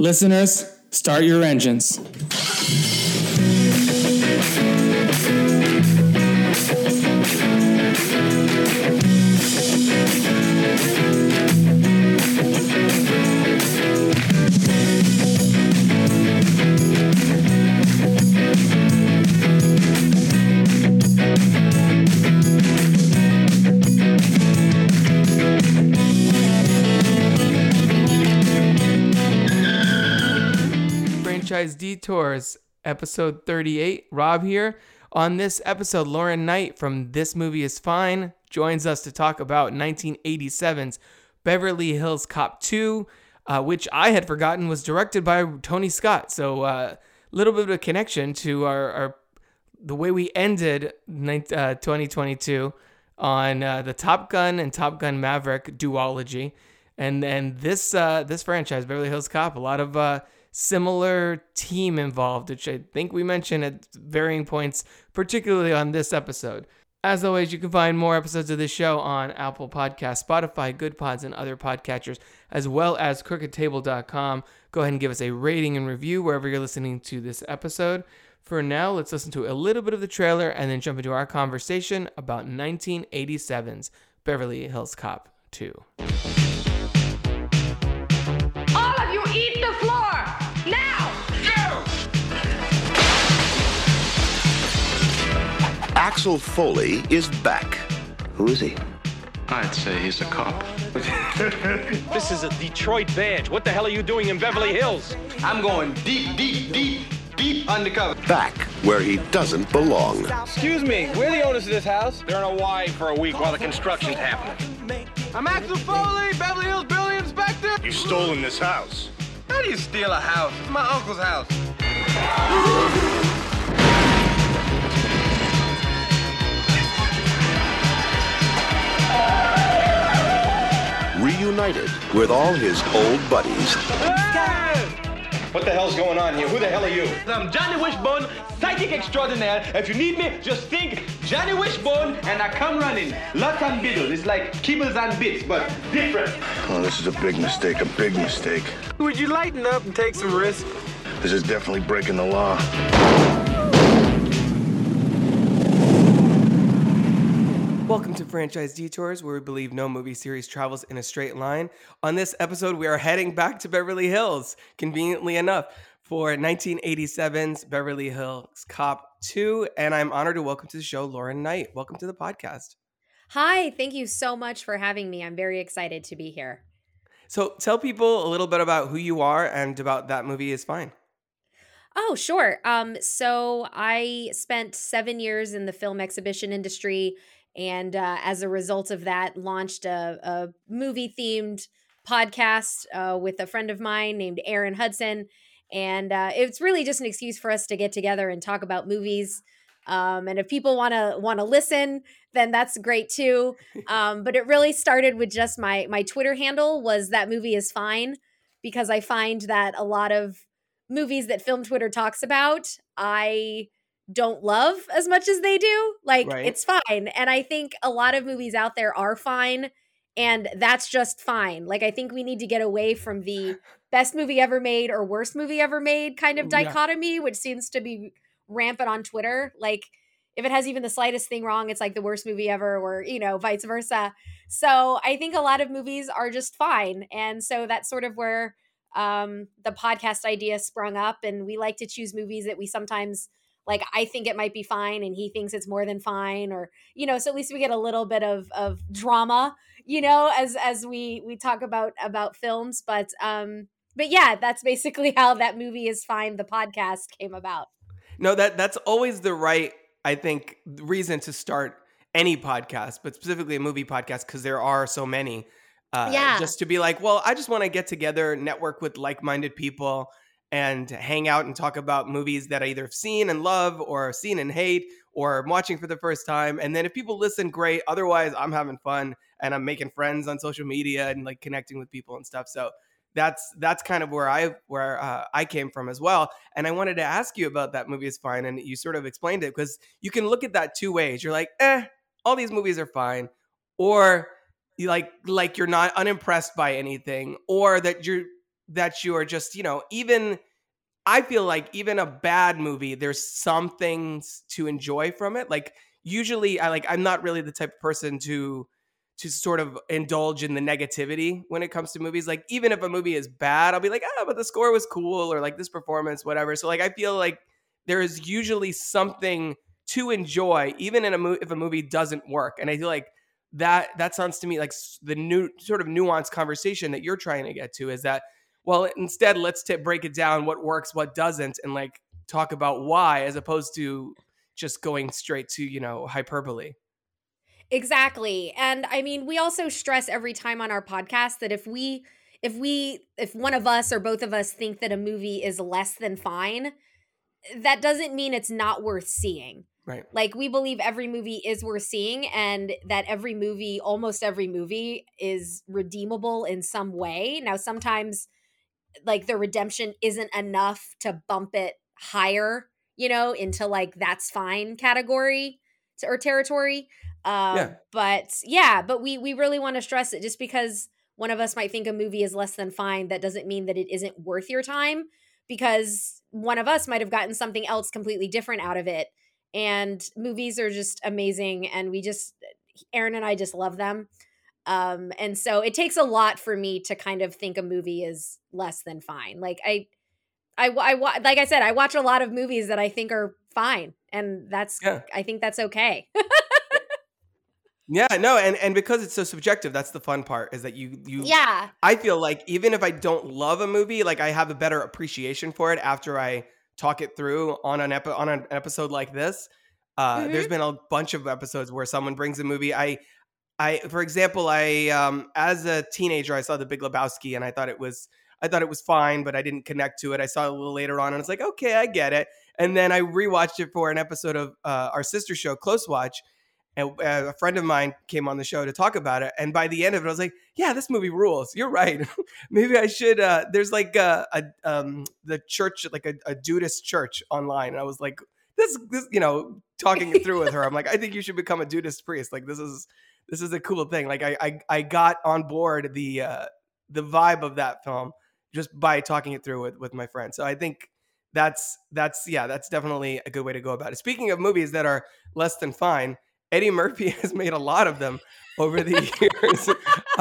Listeners, start your engines. Franchise Detours, episode 38. Rob here. On this episode, Lauren Knight from This Movie Is Fine joins us to talk about 1987's Beverly Hills Cop 2, uh, which I had forgotten was directed by Tony Scott. So, a uh, little bit of a connection to our, our the way we ended uh, 2022 on uh, the Top Gun and Top Gun Maverick duology, and and this uh, this franchise, Beverly Hills Cop, a lot of uh, similar team involved, which I think we mentioned at varying points, particularly on this episode. As always, you can find more episodes of this show on Apple Podcasts, Spotify, Good Pods, and other podcatchers, as well as crookedtable.com. Go ahead and give us a rating and review wherever you're listening to this episode. For now, let's listen to a little bit of the trailer and then jump into our conversation about 1987's Beverly Hills Cop 2. Axel Foley is back. Who is he? I'd say he's a cop. This is a Detroit badge. What the hell are you doing in Beverly Hills? I'm going deep, deep, deep, deep undercover. Back where he doesn't belong. Excuse me, we're the owners of this house. They're in Hawaii for a week while the construction's happening. I'm Axel Foley, Beverly Hills Building Inspector. You've stolen this house. How do you steal a house? It's my uncle's house. Reunited with all his old buddies. What the hell's going on here? Who the hell are you? I'm Johnny Wishbone, psychic extraordinaire. If you need me, just think Johnny Wishbone, and I come running. Lots and biddles. It's like kibbles and bits, but different. Oh, this is a big mistake, a big mistake. Would you lighten up and take some risks? This is definitely breaking the law. Welcome to Franchise Detours, where we believe no movie series travels in a straight line. On this episode, we are heading back to Beverly Hills, conveniently enough, for 1987's Beverly Hills Cop 2. And I'm honored to welcome to the show Lauren Knight. Welcome to the podcast. Hi, thank you so much for having me. I'm very excited to be here. So tell people a little bit about who you are and about that movie is fine. Oh, sure. Um, so I spent seven years in the film exhibition industry, and uh, as a result of that, launched a, a movie themed podcast uh, with a friend of mine named Aaron Hudson, and uh, it's really just an excuse for us to get together and talk about movies. Um, and if people want to want to listen, then that's great too. Um, but it really started with just my my Twitter handle was that movie is fine because I find that a lot of movies that film Twitter talks about, I don't love as much as they do. Like Right. it's fine. And I think a lot of movies out there are fine and that's just fine. Like I think we need to get away from the best movie ever made or worst movie ever made kind of Yeah. dichotomy which seems to be rampant on Twitter. Like if it has even the slightest thing wrong, it's like the worst movie ever or, you know, vice versa. So I think a lot of movies are just fine. And so that's sort of where um, the podcast idea sprung up. And we like to choose movies that we sometimes like, I think it might be fine and he thinks it's more than fine or, you know, so at least we get a little bit of, of drama, you know, as, as we, we talk about, about films. But, um, but yeah, that's basically how that movie is fine. The podcast came about. No, that that's always the right, I think, reason to start any podcast, but specifically a movie podcast because there are so many. Uh, Yeah. Just to be like, well, I just want to get together, network with like-minded people, and hang out and talk about movies that I either have seen and love, or seen and hate, or watching for the first time. And then if people listen, great. Otherwise, I'm having fun and I'm making friends on social media and like connecting with people and stuff. So that's that's kind of where I where uh, I came from as well. And I wanted to ask you about that movie is fine, and you sort of explained it because you can look at that two ways. You're like, eh, all these movies are fine, or like like you're not unimpressed by anything, or that you're that you are just, you know, even I feel like even a bad movie, there's some things to enjoy from it. Like usually I like I'm not really the type of person to to sort of indulge in the negativity when it comes to movies. Like even if a movie is bad, I'll be like, ah, but the score was cool or like this performance, whatever. So like I feel like there is usually something to enjoy, even in a movie if a movie doesn't work. And I feel like that that sounds to me like the new sort of nuanced conversation that you're trying to get to is that well instead let's t- break it down what works what doesn't and like talk about why as opposed to just going straight to you know hyperbole Exactly. And I mean, we also stress every time on our podcast that if we if we if one of us or both of us think that a movie is less than fine, that doesn't mean it's not worth seeing. Right. Like we believe every movie is worth seeing and that every movie, almost every movie is redeemable in some way. Now sometimes like the redemption isn't enough to bump it higher, you know, into like that's fine category or territory. Um, yeah. But yeah, but we we really want to stress it just because one of us might think a movie is less than fine. That doesn't mean that it isn't worth your time because one of us might have gotten something else completely different out of it. And movies are just amazing, and we just Aaron and I just love them. Um, and so it takes a lot for me to kind of think a movie is less than fine. Like I, I, I, like I said, I watch a lot of movies that I think are fine, and that's yeah. I think that's okay. Yeah, no, and and because it's so subjective, that's the fun part is that you you Yeah. I feel like even if I don't love a movie, like I have a better appreciation for it after I talk it through on an epi- on an episode like this. Uh, mm-hmm. There's been a bunch of episodes where someone brings a movie. I I for example, I um as a teenager I saw The Big Lebowski and I thought it was I thought it was fine, but I didn't connect to it. I saw it a little later on and it's like, okay, I get it. And then I rewatched it for an episode of uh, our sister show, Close Watch and uh, a friend of mine came on the show to talk about it and by the end of it i was like yeah this movie rules you're right maybe i should uh, there's like a, a um, the church like a, a Dudeist church online and i was like this this you know talking it through with her i'm like i think you should become a Judas priest like this is this is a cool thing like i i, I got on board the uh the vibe of that film just by talking it through with with my friend so i think that's that's yeah that's definitely a good way to go about it speaking of movies that are less than fine Eddie Murphy has made a lot of them over the years.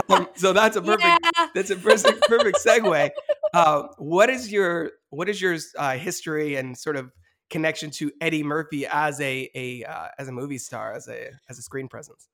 um, so that's a perfect yeah. that's a perfect, perfect segue. Uh, what is your what is your uh, history and sort of connection to Eddie Murphy as a a uh, as a movie star as a as a screen presence?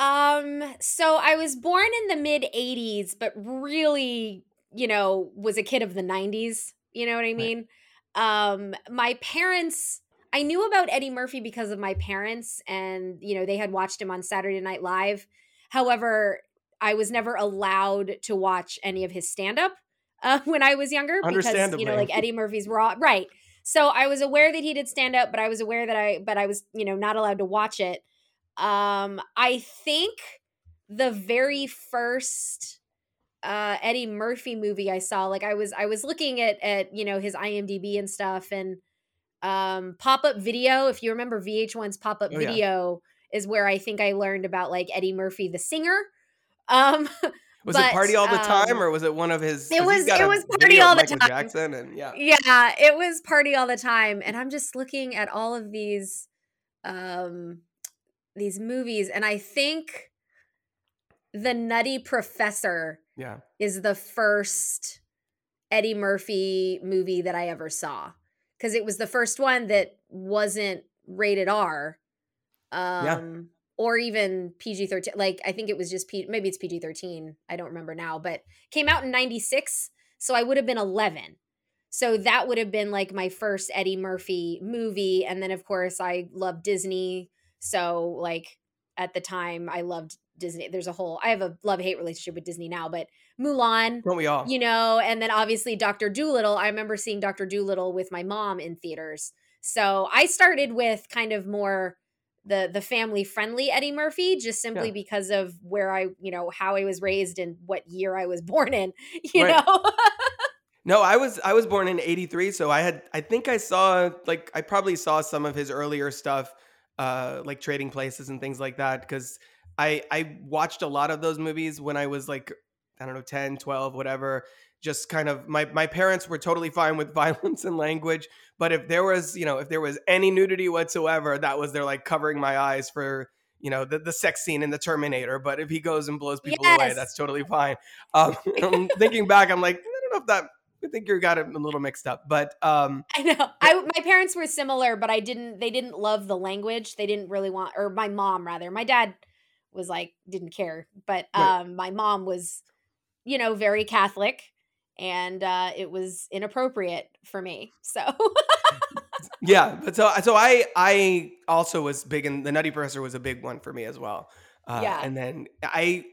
Um, so I was born in the mid '80s, but really, you know, was a kid of the '90s. You know what I mean? Right. Um, my parents I knew about Eddie Murphy because of my parents, and you know they had watched him on Saturday Night Live. However, I was never allowed to watch any of his stand up uh, when I was younger because you know like Eddie Murphy's raw right. So I was aware that he did stand up, but I was aware that I but I was you know not allowed to watch it. Um, I think the very first uh Eddie Murphy movie I saw like I was I was looking at at you know his IMDb and stuff and um pop-up video if you remember vh1's pop-up oh, video yeah. is where i think i learned about like eddie murphy the singer. Um was but, it party all the time um, or was it one of his it was it was party all the Michael time. Jackson and yeah. Yeah it was party all the time and i'm just looking at all of these um these movies and i think the nutty professor yeah is the first eddie murphy movie that i ever saw because it was the first one that wasn't rated R. Um, yeah. Or even PG 13. Like, I think it was just, P- maybe it's PG 13. I don't remember now, but came out in 96. So I would have been 11. So that would have been like my first Eddie Murphy movie. And then, of course, I love Disney. So, like, at the time, I loved Disney. There's a whole, I have a love hate relationship with Disney now, but Mulan. Don't we all? You know, and then obviously Dr. Dolittle. I remember seeing Dr. Dolittle with my mom in theaters. So I started with kind of more the the family friendly Eddie Murphy just simply yeah. because of where I, you know, how I was raised and what year I was born in, you right. know. no, I was I was born in 83, so I had I think I saw like I probably saw some of his earlier stuff uh like Trading Places and things like that cuz I I watched a lot of those movies when I was like I don't know, 10, 12, whatever. just kind of my my parents were totally fine with violence and language, but if there was you know if there was any nudity whatsoever, that was their like covering my eyes for you know the, the sex scene in the Terminator. But if he goes and blows people away, that's totally fine. Um, thinking back, I'm like I don't know if that I think you got it a little mixed up, but um, I know. I my parents were similar, but I didn't. They didn't love the language. They didn't really want, or my mom rather. My dad was like didn't care, but Right. um, my mom was, you know, very Catholic, and uh, it was inappropriate for me. So yeah. But so so I I also was big, and the Nutty Professor was a big one for me as well. Uh, Yeah. and then I.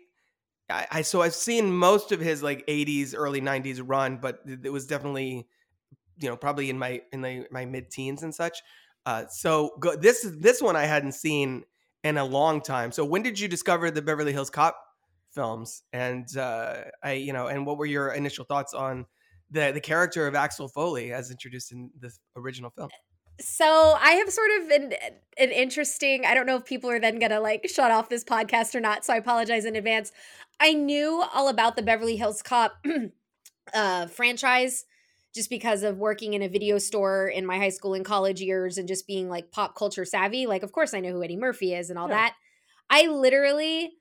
I, I so I've seen most of his like 80s, early 90s run, but it was definitely, you know, probably in my in the, my mid teens and such. Uh, so go, this this one I hadn't seen in a long time. So when did you discover the Beverly Hills Cop films? And uh, I, you know, and what were your initial thoughts on the the character of Axel Foley as introduced in the original film? So I have sort of an an interesting. I don't know if people are then gonna like shut off this podcast or not. So I apologize in advance. I knew all about the Beverly Hills Cop uh, franchise just because of working in a video store in my high school and college years and just being like pop culture savvy. Like, of course, I know who Eddie Murphy is and all Yeah. that. I literally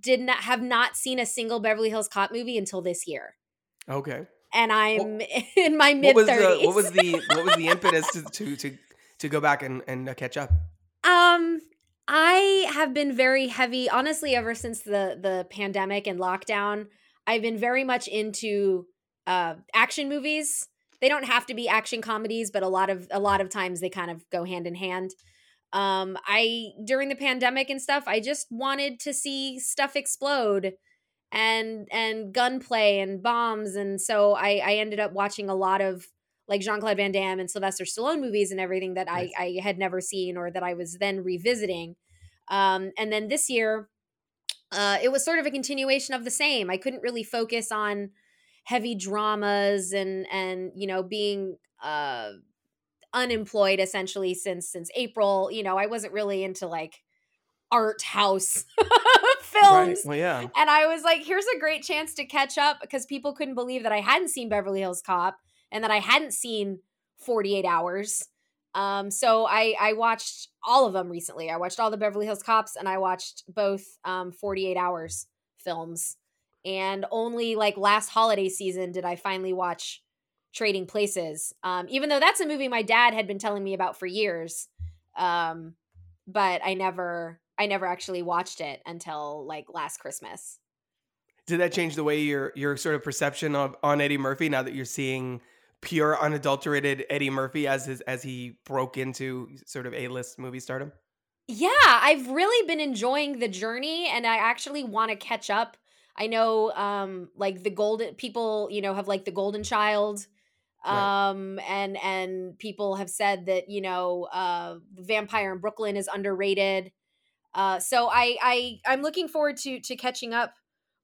did not have not seen a single Beverly Hills Cop movie until this year, Okay. and I'm in my mid What was the thirties. what was the what was the impetus to to to, to go back and and uh, catch up? Um, I have been very heavy, honestly, ever since the the pandemic and lockdown. I've been very much into uh action movies. They don't have to be action comedies, but a lot of a lot of times they kind of go hand in hand. Um, I during the pandemic and stuff, I just wanted to see stuff explode and and gunplay and bombs, and so I I ended up watching a lot of like Jean Claude Van Damme and Sylvester Stallone movies and everything that Nice. I, I had never seen or that I was then revisiting. Um, and then this year, uh, it was sort of a continuation of the same. I couldn't really focus on heavy dramas and and you know being uh, unemployed essentially since since April. You know, I wasn't really into like art house films. Well, yeah. And I was like, here's a great chance to catch up because people couldn't believe that I hadn't seen Beverly Hills Cop and that I hadn't seen 48 Hours. Um, so I I watched all of them recently. I watched all the Beverly Hills Cops and I watched both um 48 Hours films. And only like last holiday season did I finally watch Trading Places. Um, even though that's a movie my dad had been telling me about for years. Um, but I never I never actually watched it until like last Christmas. Did that change the way your your sort of perception of on Eddie Murphy now that you're seeing pure unadulterated Eddie Murphy as his as he broke into sort of A list movie stardom? Yeah, I've really been enjoying the journey and I actually want to catch up. I know um like the golden people, you know, have like the golden child Right. um and and people have said that, you know, uh Vampire in Brooklyn is underrated. Uh so I I I'm looking forward to to catching up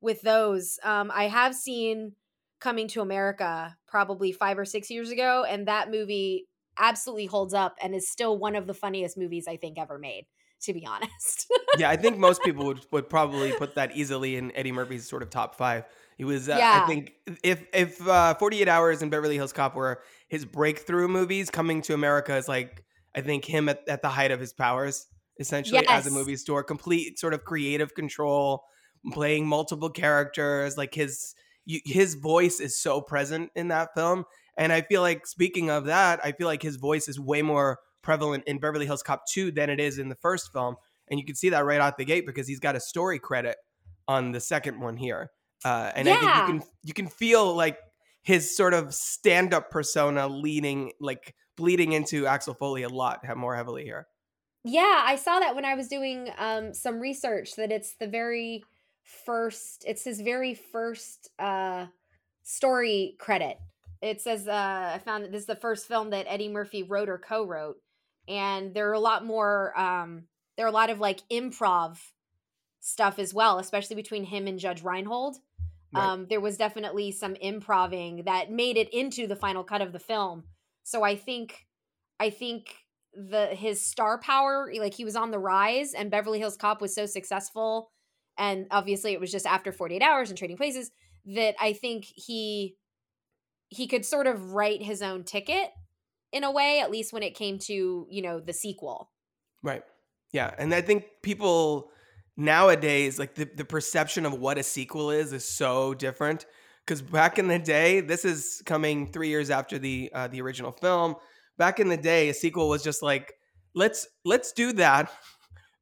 with those. Um I have seen Coming to America probably 5 or 6 years ago and that movie absolutely holds up and is still one of the funniest movies I think ever made, to be honest. yeah, I think most people would, would probably put that easily in Eddie Murphy's sort of top five. He was, uh, Yeah. I think, if if uh, Forty Eight Hours and Beverly Hills Cop were his breakthrough movies, Coming to America is like I think him at, at the height of his powers, essentially as a movie store, complete sort of creative control, playing multiple characters, like his you, his voice is so present in that film, and I feel like speaking of that, I feel like his voice is way more prevalent in Beverly Hills Cop 2 than it is in the first film. And you can see that right out the gate because he's got a story credit on the second one here. Uh, and I think you can you can feel like his sort of stand-up persona leaning like bleeding into Axel Foley a lot more heavily here. Yeah, I saw that when I was doing um some research that it's the very first it's his very first uh story credit. It says uh I found that this is the first film that Eddie Murphy wrote or co-wrote and there are a lot more um there are a lot of like improv stuff as well, especially between him and Judge Reinhold. Right. Um there was definitely some improving that made it into the final cut of the film. So I think I think the his star power like he was on the rise and Beverly Hills Cop was so successful and obviously it was just after 48 hours and trading places that I think he he could sort of write his own ticket in a way, at least when it came to, you know, the sequel. Right. Yeah. And I think people nowadays, like the, the perception of what a sequel is, is so different. Because back in the day, this is coming three years after the uh, the original film. Back in the day, a sequel was just like, let's let's do that.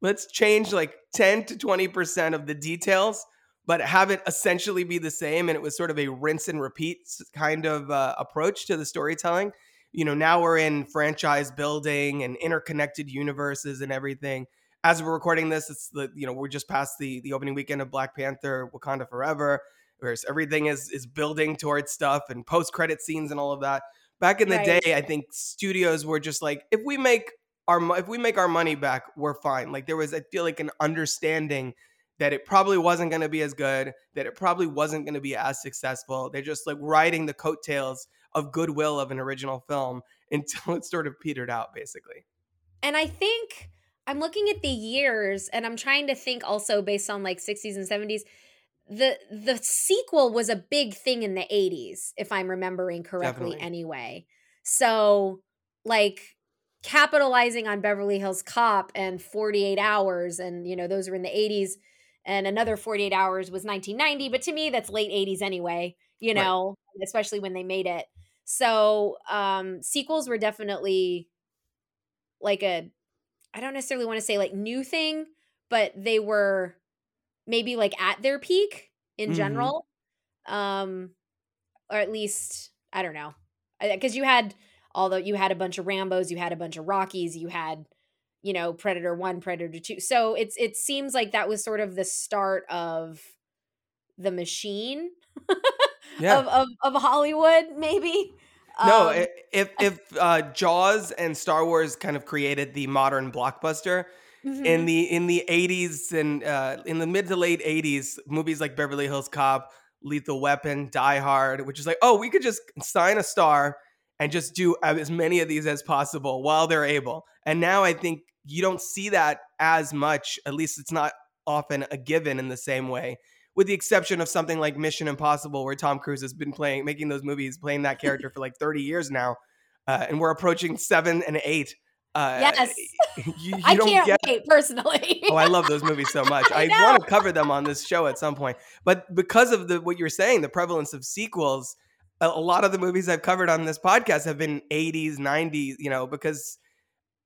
Let's change like 10 to 20% of the details, but have it essentially be the same. And it was sort of a rinse and repeat kind of uh, approach to the storytelling. You know, now we're in franchise building and interconnected universes and everything. As we're recording this, it's the you know we're just past the the opening weekend of Black Panther: Wakanda Forever, where everything is is building towards stuff and post credit scenes and all of that. Back in the right. day, I think studios were just like, if we make our if we make our money back, we're fine. Like there was, I feel like an understanding that it probably wasn't going to be as good, that it probably wasn't going to be as successful. They're just like riding the coattails of goodwill of an original film until it sort of petered out, basically. And I think I'm looking at the years, and I'm trying to think also based on like 60s and 70s. The the sequel was a big thing in the 80s, if I'm remembering correctly. Definitely. Anyway, so like capitalizing on Beverly Hills Cop and 48 Hours, and you know, those were in the 80s, and another 48 Hours was 1990, but to me, that's late 80s anyway, you know, right. especially when they made it. So, um, sequels were definitely like a, I don't necessarily want to say like new thing, but they were maybe like at their peak in mm-hmm. general. Um, or at least, I don't know. Because you had although you had a bunch of Rambos, you had a bunch of Rockies, you had you know Predator 1, Predator 2. So it's it seems like that was sort of the start of the machine yeah. of, of of Hollywood maybe. No, um, if if uh, Jaws and Star Wars kind of created the modern blockbuster, Mm-hmm. in the in the 80s and uh, in the mid to late 80s movies like beverly hills cop lethal weapon die hard which is like oh we could just sign a star and just do as many of these as possible while they're able. And now I think you don't see that as much, at least it's not often a given in the same way, with the exception of something like Mission Impossible, where Tom Cruise has been playing, making those movies, playing that character for like 30 years now. Uh, and we're approaching seven and eight. Uh, yes, you, you I can't get... wait personally. oh, I love those movies so much. I, I want to cover them on this show at some point. But because of the what you're saying, the prevalence of sequels, a lot of the movies I've covered on this podcast have been 80s, 90s, you know, because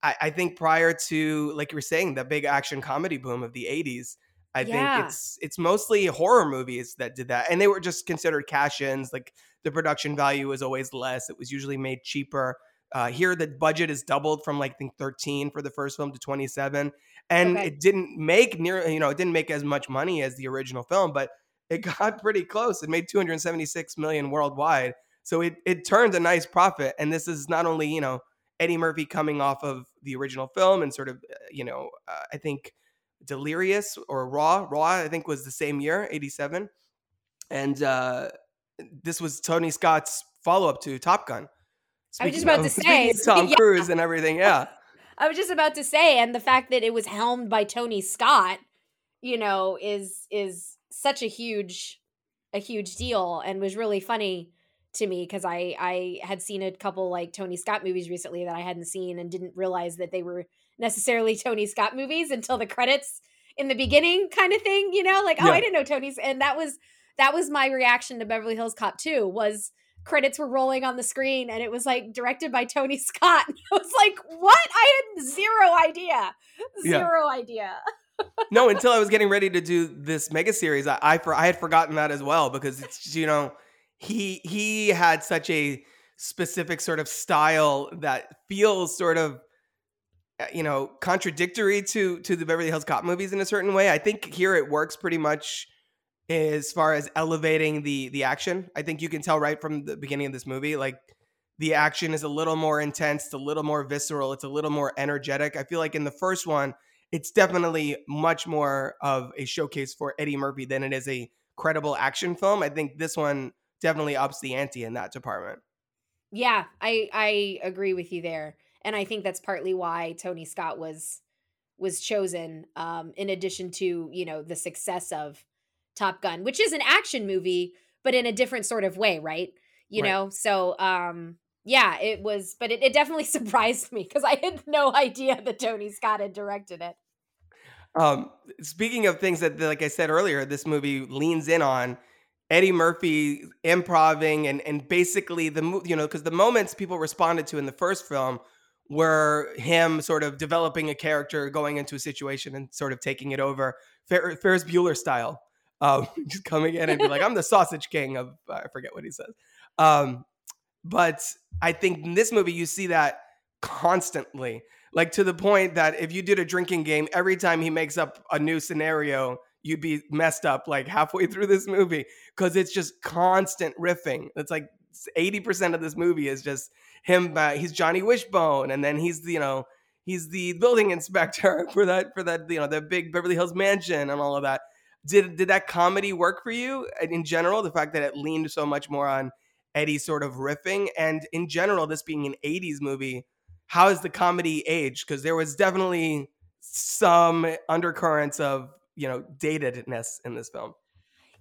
I, I think prior to, like you were saying, the big action comedy boom of the 80s, I yeah. think it's it's mostly horror movies that did that. And they were just considered cash-ins. Like the production value was always less. It was usually made cheaper. Uh, here the budget is doubled from like I think 13 for the first film to 27. And okay. it didn't make near, you know, it didn't make as much money as the original film, but it got pretty close. It made 276 million worldwide. So it, it turned a nice profit. And this is not only, you know, Eddie Murphy coming off of the original film and sort of, uh, you know, uh, I think Delirious or Raw, Raw, I think was the same year, 87. And uh, this was Tony Scott's follow up to Top Gun. Speaking I was just about of, to say Tom yeah. Cruise and everything. Yeah. I was just about to say, and the fact that it was helmed by Tony Scott, you know, is is such a huge a huge deal and was really funny to me because I I had seen a couple like Tony Scott movies recently that I hadn't seen and didn't realize that they were necessarily Tony Scott movies until the credits in the beginning kind of thing, you know, like oh yeah. I didn't know Tony's and that was that was my reaction to Beverly Hills Cop 2 was credits were rolling on the screen and it was like directed by Tony Scott. I was like, "What? I had zero idea. Zero yeah. idea." No, until I was getting ready to do this mega series, I I, for, I had forgotten that as well because it's you know he he had such a specific sort of style that feels sort of uh, you know contradictory to to the Beverly Hills Cop movies in a certain way. I think here it works pretty much as far as elevating the the action. I think you can tell right from the beginning of this movie like the action is a little more intense, it's a little more visceral, it's a little more energetic. I feel like in the first one it's definitely much more of a showcase for Eddie Murphy than it is a credible action film. I think this one definitely ups the ante in that department. Yeah, I I agree with you there. And I think that's partly why Tony Scott was was chosen um in addition to, you know, the success of Top Gun, which is an action movie but in a different sort of way, right? you Right. know? So, um, yeah, it was, but it, it definitely surprised me because I had no idea that Tony Scott had directed it. Um, speaking of things that, like I said earlier, this movie leans in on Eddie Murphy improving and and basically the you know because the moments people responded to in the first film were him sort of developing a character, going into a situation and sort of taking it over, Fer- Ferris Bueller style. Um, just coming in and be like, "I'm the sausage king of," I forget what he says. Um, but I think in this movie you see that constantly like to the point that if you did a drinking game every time he makes up a new scenario you'd be messed up like halfway through this movie because it's just constant riffing. It's like 80% of this movie is just him uh, he's johnny wishbone and then he's the, you know he's the building inspector for that for that you know the big beverly hills mansion and all of that. Did did that comedy work for you in general the fact that it leaned so much more on eddie sort of riffing and in general this being an 80s movie how is the comedy aged? Because there was definitely some undercurrents of you know datedness in this film.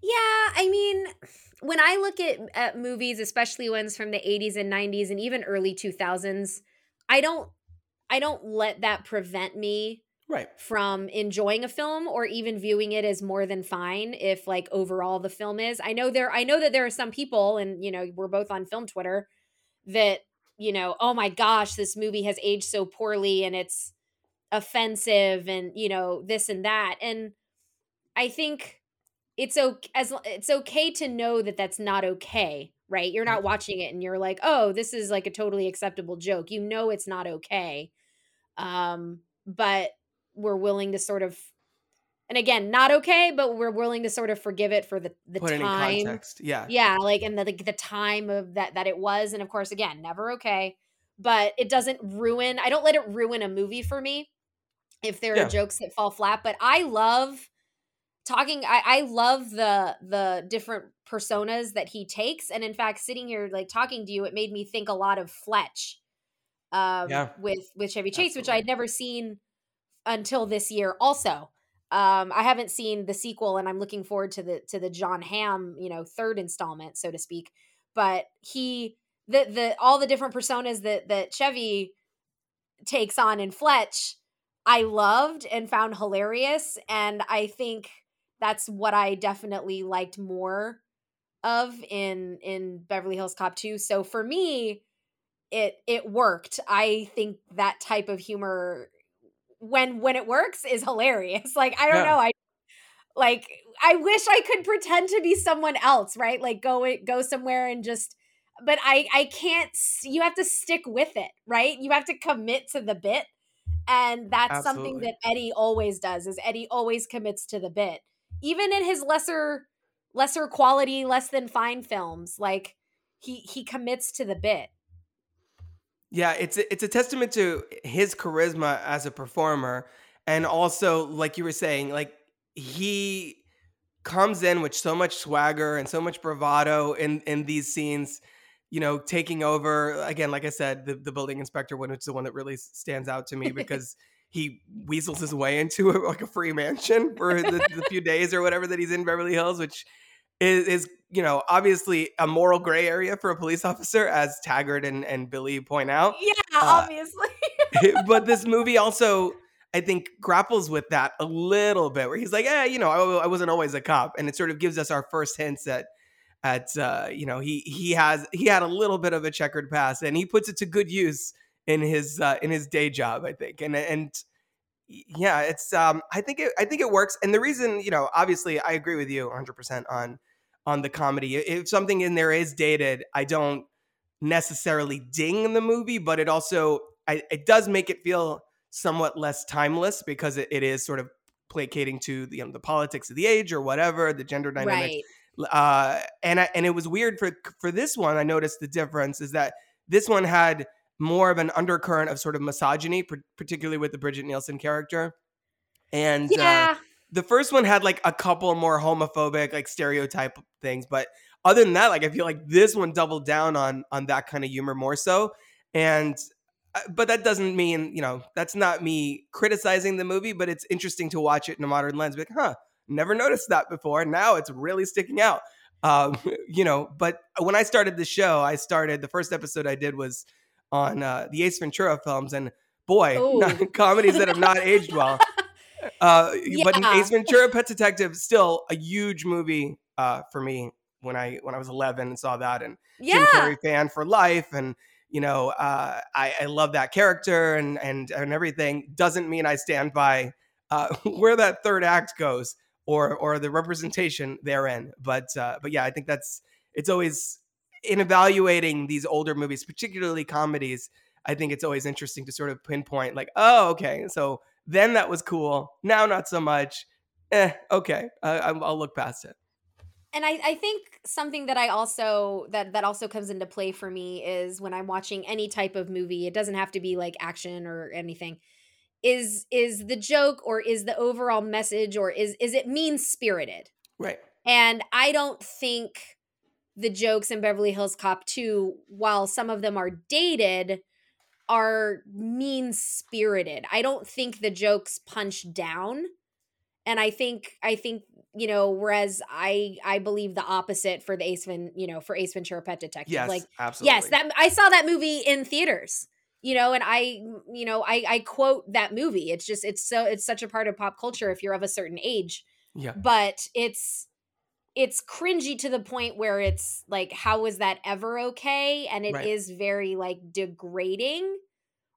Yeah, I mean, when I look at, at movies, especially ones from the 80s and 90s and even early 2000s, I don't I don't let that prevent me Right. from enjoying a film or even viewing it as more than fine if like overall the film is. I know there I know that there are some people and you know, we're both on film Twitter that, you know, oh my gosh, this movie has aged so poorly and it's offensive and, you know, this and that. And I think it's okay as it's okay to know that that's not okay, right? You're not watching it and you're like, "Oh, this is like a totally acceptable joke." You know it's not okay. Um, but we're willing to sort of and again, not okay, but we're willing to sort of forgive it for the the Put time. context. Yeah. Yeah, like and the like, the time of that that it was and of course again, never okay, but it doesn't ruin I don't let it ruin a movie for me if there Yeah. are jokes that fall flat, but I love talking I, I love the the different personas that he takes and in fact sitting here like talking to you it made me think a lot of fletch um Yeah. with with chevy chase which I had never seen until this year also um i haven't seen the sequel and i'm looking forward to the to the Jon Hamm, you know third installment so to speak but he the the all the different personas that that chevy takes on in fletch i loved and found hilarious and i think that's what I definitely liked more of in in Beverly Hills Cop 2. So for me, it it worked. I think that type of humor when when it works is hilarious. Like I don't Yeah. know, I like I wish I could pretend to be someone else, right? Like go go somewhere and just but I I can't you have to stick with it, right? You have to commit to the bit. And that's something that Eddie always does is Eddie always commits to the bit. Even in his lesser lesser quality, less than fine films, like he he commits to the bit. Yeah, it's a, it's a testament to his charisma as a performer, and also, like you were saying, like he comes in with so much swagger and so much bravado in in these scenes. You know, taking over again, like I said, the, the building inspector one, which is the one that really stands out to me because he weasels his way into a, like a free mansion for the, the few days or whatever that he's in Beverly Hills, which is, is you know obviously a moral gray area for a police officer, as Taggart and, and Billy point out. Yeah, Uh, obviously. but this movie also, I think, grapples with that a little bit, where he's like, "Yeah, you know, I, I wasn't always a cop," and it sort of gives us our first hints at, at uh, you know, he he has he had a little bit of a checkered past, and he puts it to good use in his uh, in his day job, I think, and and yeah, it's um, I think it I think it works, and the reason, you know, obviously, I agree with you 100 percent on on the comedy. If something in there is dated, I don't necessarily ding the movie, but it also I, it does make it feel somewhat less timeless because it, it is sort of placating to the, you know, the politics of the age or whatever, the gender dynamics. right. Uh, and I, and it was weird for for this one. I noticed the difference is that this one had more of an undercurrent of sort of misogyny, par- particularly with the Brigitte Nielsen character. And uh, Yeah. The first one had like a couple more homophobic like stereotype things but other than that like i feel like this one doubled down on on that kind of humor more so and uh, but that doesn't mean you know that's not me criticizing the movie but it's interesting to watch it in a modern lens like huh never noticed that before now it's really sticking out Um, you know, but when I started the show, I started the first episode I did was on uh, the Ace Ventura films, and boy, Ooh. comedies that have not aged well. Uh, But Ace Ventura: Pet Detective still a huge movie uh, for me when I when I was 11 and saw that, and Jim Yeah. Carrey fan for life, and you know, uh, I, I love that character and and and everything. Doesn't mean I stand by uh, where that third act goes or or the representation therein. But uh, but yeah, I think that's it's always in evaluating these older movies, particularly comedies. I think it's always interesting to sort of pinpoint, like, oh, okay, so then that was cool. Now not so much. Eh, okay, uh, I'll I'll look past it. and I, I think something that I also that that also comes into play for me is when I'm watching any type of movie, it doesn't have to be like action or anything. Is is the joke or is the overall message or is is it mean spirited? Right. And I don't think the jokes in Beverly Hills Cop 2, while some of them are dated, are mean spirited. I don't think the jokes punch down. And I think I think, you know, whereas I I believe the opposite for the Ace Ven, you know, for Ace Ventura Pet Detective. Yes, like absolutely. yes, that I saw that movie in theaters. You know, and I, you know, I I quote that movie. It's just it's so it's such a part of pop culture if you're of a certain age yeah. but it's it's cringy to the point where it's like how is that ever okay and it is Right. very like degrading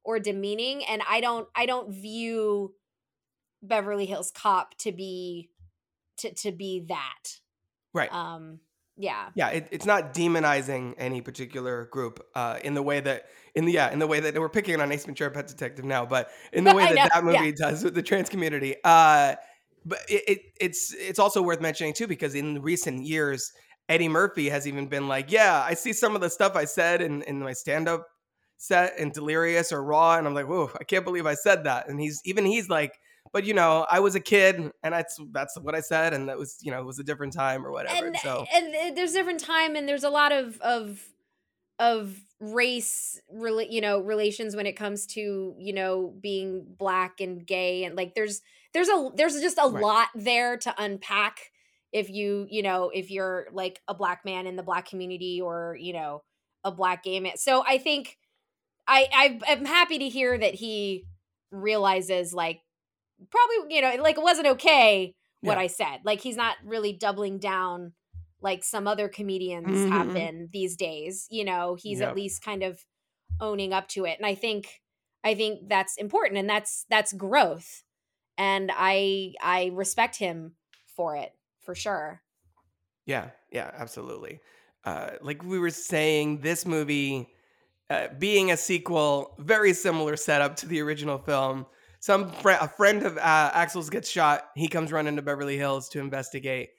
or demeaning and i don't i don't view beverly hills cop to be to to be that Right. um yeah yeah, it, it's not demonizing any particular group uh, in the way that in the yeah in the way that we're picking on Ace Ventura: Pet Detective now, but in the way that that movie yeah. does with the trans community. Uh, but it, it it's it's also worth mentioning too because in recent years, Eddie Murphy has even been like, yeah, I see some of the stuff I said in in my stand up set in Delirious or Raw, and I'm like, whoa, I can't believe I said that. And he's even he's like. But you know, I was a kid, and that's that's what I said, and that was you know it was a different time or whatever. and so and th- there's different time and there's a lot of of of race you know relations when it comes to you know being black and gay and like there's there's a there's just a Right. lot there to unpack if you you know if you're like a black man in the black community or you know a black gay man so i think i I- i'm happy to hear that he realizes like probably you know like it wasn't okay what Yeah. I said. Like he's not really doubling down like some other comedians have Mhm. been these days. You know, he's Yep. at least kind of owning up to it. And I think I think that's important and that's that's growth. And I I respect him for it for sure. Yeah, yeah, absolutely. Uh, like we were saying, this movie, uh, being a sequel, very similar setup to the original film. Some fr- a friend of uh, Axel's gets shot. He comes running to Beverly Hills to investigate.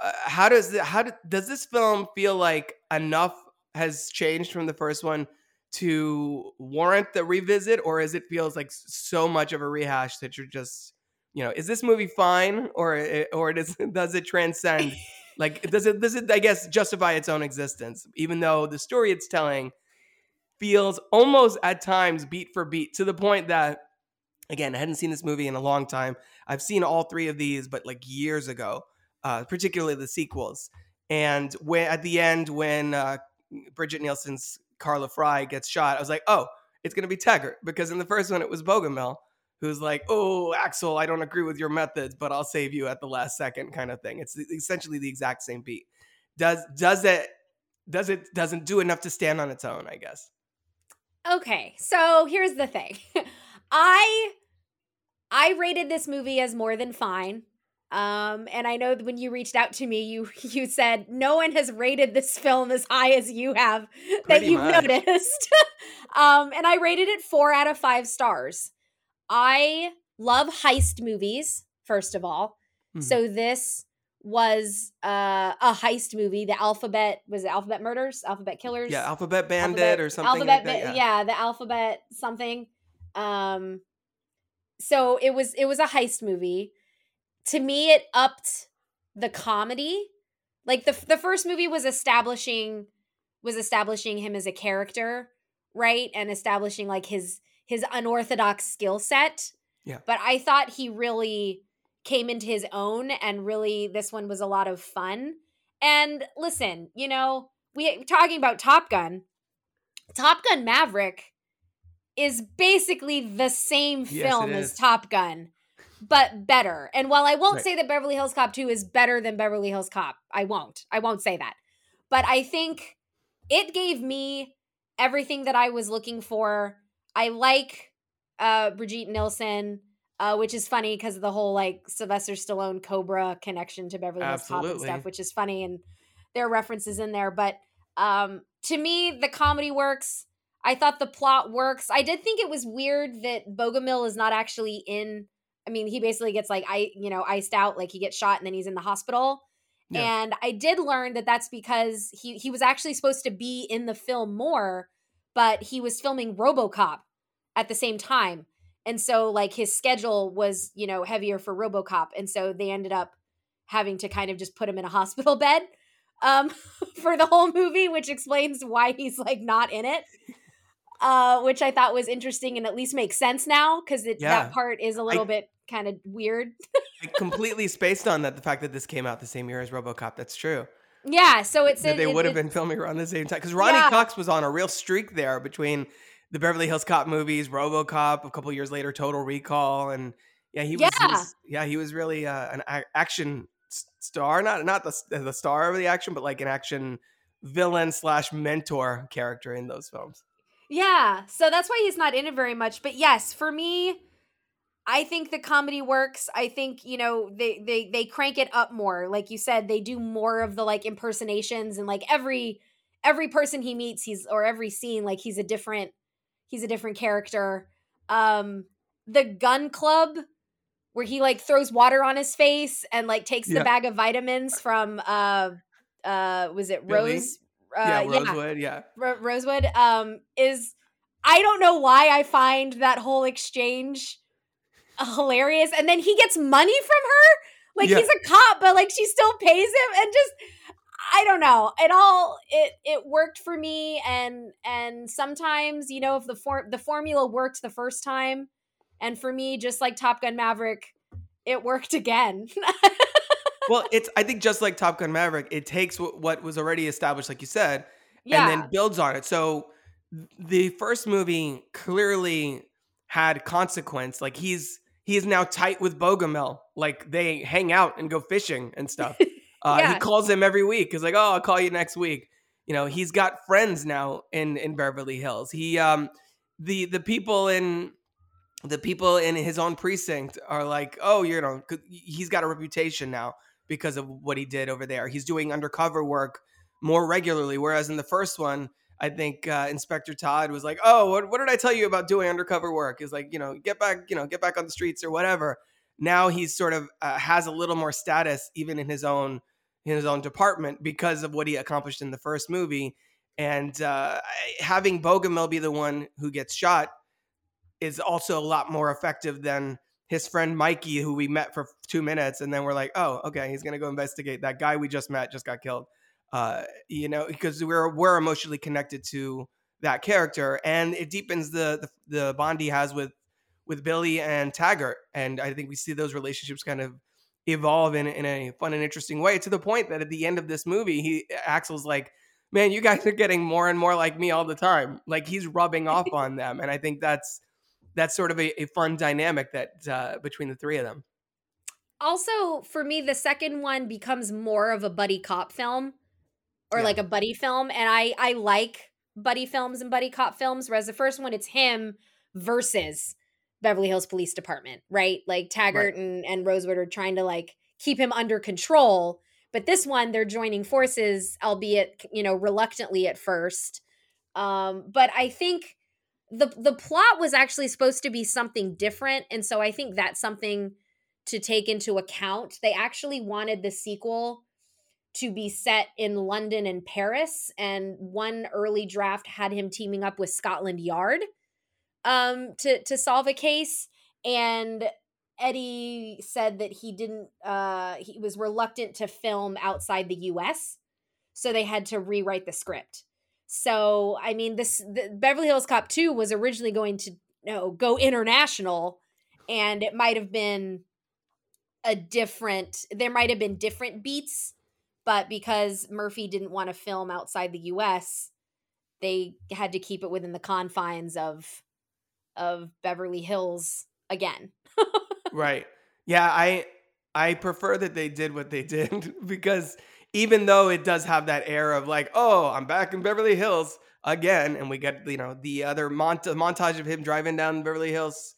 Uh, how does the, how do, does this film feel like enough has changed from the first one to warrant the revisit, or is it feels like so much of a rehash that you're just you know is this movie fine or or does does it transcend like does it does it i guess justify its own existence even though the story it's telling feels almost at times beat for beat to the point that again i hadn't seen this movie in a long time. I've seen all three of these but like years ago uh, particularly the sequels. And when at the end when uh, brigitte nielsen's karla fry gets shot i was like oh it's going to be taggart because in the first one it was bogomil who's like, "Oh, Axel, I don't agree with your methods, but I'll save you at the last second, kind of thing. It's essentially the exact same beat. Does does it does it doesn't do enough to stand on its own? I guess. Okay, so here's the thing. I I rated this movie as more than fine. Um, and I know that when you reached out to me, you you said no one has rated this film as high as you have that you've much. noticed. um, and I rated it four out of five stars. I love heist movies, first of all. Mhm. So this was uh, a heist movie. The Alphabet was it Alphabet Murders, Alphabet Killers. Yeah, Alphabet Bandit Alphabet- or something Alphabet, like that. Yeah. yeah, the alphabet something. Um, so it was it was a heist movie. To me, it upped the comedy. Like the the first movie was establishing was establishing him as a character, right, and establishing like his his unorthodox skill set. Yeah. But I thought he really came into his own, and really this one was a lot of fun. And listen, you know, we talking about Top Gun. Top Gun Maverick is basically the same film it as. Top Gun, but better. And while I won't Right. say that Beverly Hills Cop 2 is better than Beverly Hills Cop, I won't. I won't say that. But I think it gave me everything that I was looking for. I like uh Brigitte Nielsen, uh, which is funny because of the whole like Sylvester Stallone Cobra connection to Beverly Hills Cop and stuff, which is funny and there are references in there. But um to me, the comedy works. I thought the plot works. I did think it was weird that Bogomil is not actually in. I mean, he basically gets like I, you know, iced out, like he gets shot and then he's in the hospital. Yeah. And I did learn that that's because he he was actually supposed to be in the film more, but he was filming RoboCop at the same time. And so like his schedule was, you know, heavier for RoboCop and so they ended up having to kind of just put him in a hospital bed um for the whole movie, which explains why he's like not in it. Uh which I thought was interesting and at least makes sense now cuz Yeah. that part is a little bit kind of weird. I completely spaced on that. The fact that this came out the same year as RoboCop. That's true. yeah, so it's that they it- would have been filming around the same time because Ronny Yeah. Cox was on a real streak there between the Beverly Hills Cop movies, RoboCop, a couple years later, Total Recall, and yeah, he was, he Yeah. was- yeah, he was really uh, an a- action star, not not the the star of the action, but like an action villain slash mentor character in those films. Yeah, so that's why he's not in it very much. But yes, for me, I think the comedy works. I think you know they they they crank it up more. Like you said, they do more of the like impersonations and like every every person he meets, he's or every scene, like he's a different he's a different character. Um, the gun club where he like throws water on his face and like takes Yeah. the bag of vitamins from uh uh was it Billy? Rose? Uh, yeah, Rosewood, yeah. Ro- Rosewood um is I don't know why I find that whole exchange hilarious. And then he gets money from her? Like Yeah. he's a cop but like she still pays him? And just I don't know. It all it it worked for me. And and sometimes you know if the form the formula worked the first time and for me just like Top Gun Maverick it worked again well, it's I think just like Top Gun Maverick, it takes wh- what was already established, like you said, yeah and then builds on it. So the first movie clearly had consequence. Like he's he is now tight with Bogomil. Like they hang out and go fishing and stuff. Uh, Yeah. He calls him every week. He's like, "Oh, I'll call you next week." You know, he's got friends now in in Beverly Hills. He um the the people in the people in his own precinct are like, "Oh, you know, he's got a reputation now because of what he did over there. He's doing undercover work more regularly. Whereas in the first one, I think uh, Inspector Todd was like, "Oh, what, what did I tell you about doing undercover work?" Is like, you know, get back, you know, get back on the streets or whatever. Now he's sort of uh, has a little more status even in his own in his own department because of what he accomplished in the first movie. And uh, having Bogomil be the one who gets shot is also a lot more effective than his friend Mikey, who we met for two minutes, and then we're like, oh, okay, he's gonna go investigate that guy we just met just got killed. Uh, you know, because we're we're emotionally connected to that character, and it deepens the the, the bond he has with with Billy and Taggart, and I think we see those relationships kind of evolve in in a fun and interesting way to the point that at the end of this movie, he Axel's like. Man, you guys are getting more and more like me all the time. Like he's rubbing off on them, and I think that's that's sort of a, a fun dynamic that uh, between the three of them. also for me the second one becomes more of a buddy cop film or Yeah. like a buddy film and i i like buddy films and buddy cop films whereas the first one it's him versus beverly hills police department right like taggart and, and rosewood are trying to like keep him under control but this one they're joining forces albeit you know reluctantly at first um but i think the the plot was actually supposed to be something different and so i think that's something to take into account. They actually wanted the sequel to be set in London and Paris, and one early draft had him teaming up with Scotland Yard um, to to solve a case. And Eddie said that he didn't. Uh, he was reluctant to film outside the U.S., so they had to rewrite the script. So I mean, this the Beverly Hills Cop Two was originally going to you know, go international, and it might have been a different there might have been different beats but because Murphy didn't want to film outside the US, they had to keep it within the confines of of Beverly Hills again. right. Yeah, I I prefer that they did what they did because even though it does have that air of like, oh, I'm back in Beverly Hills again, and we get you know the other mont- montage of him driving down Beverly Hills,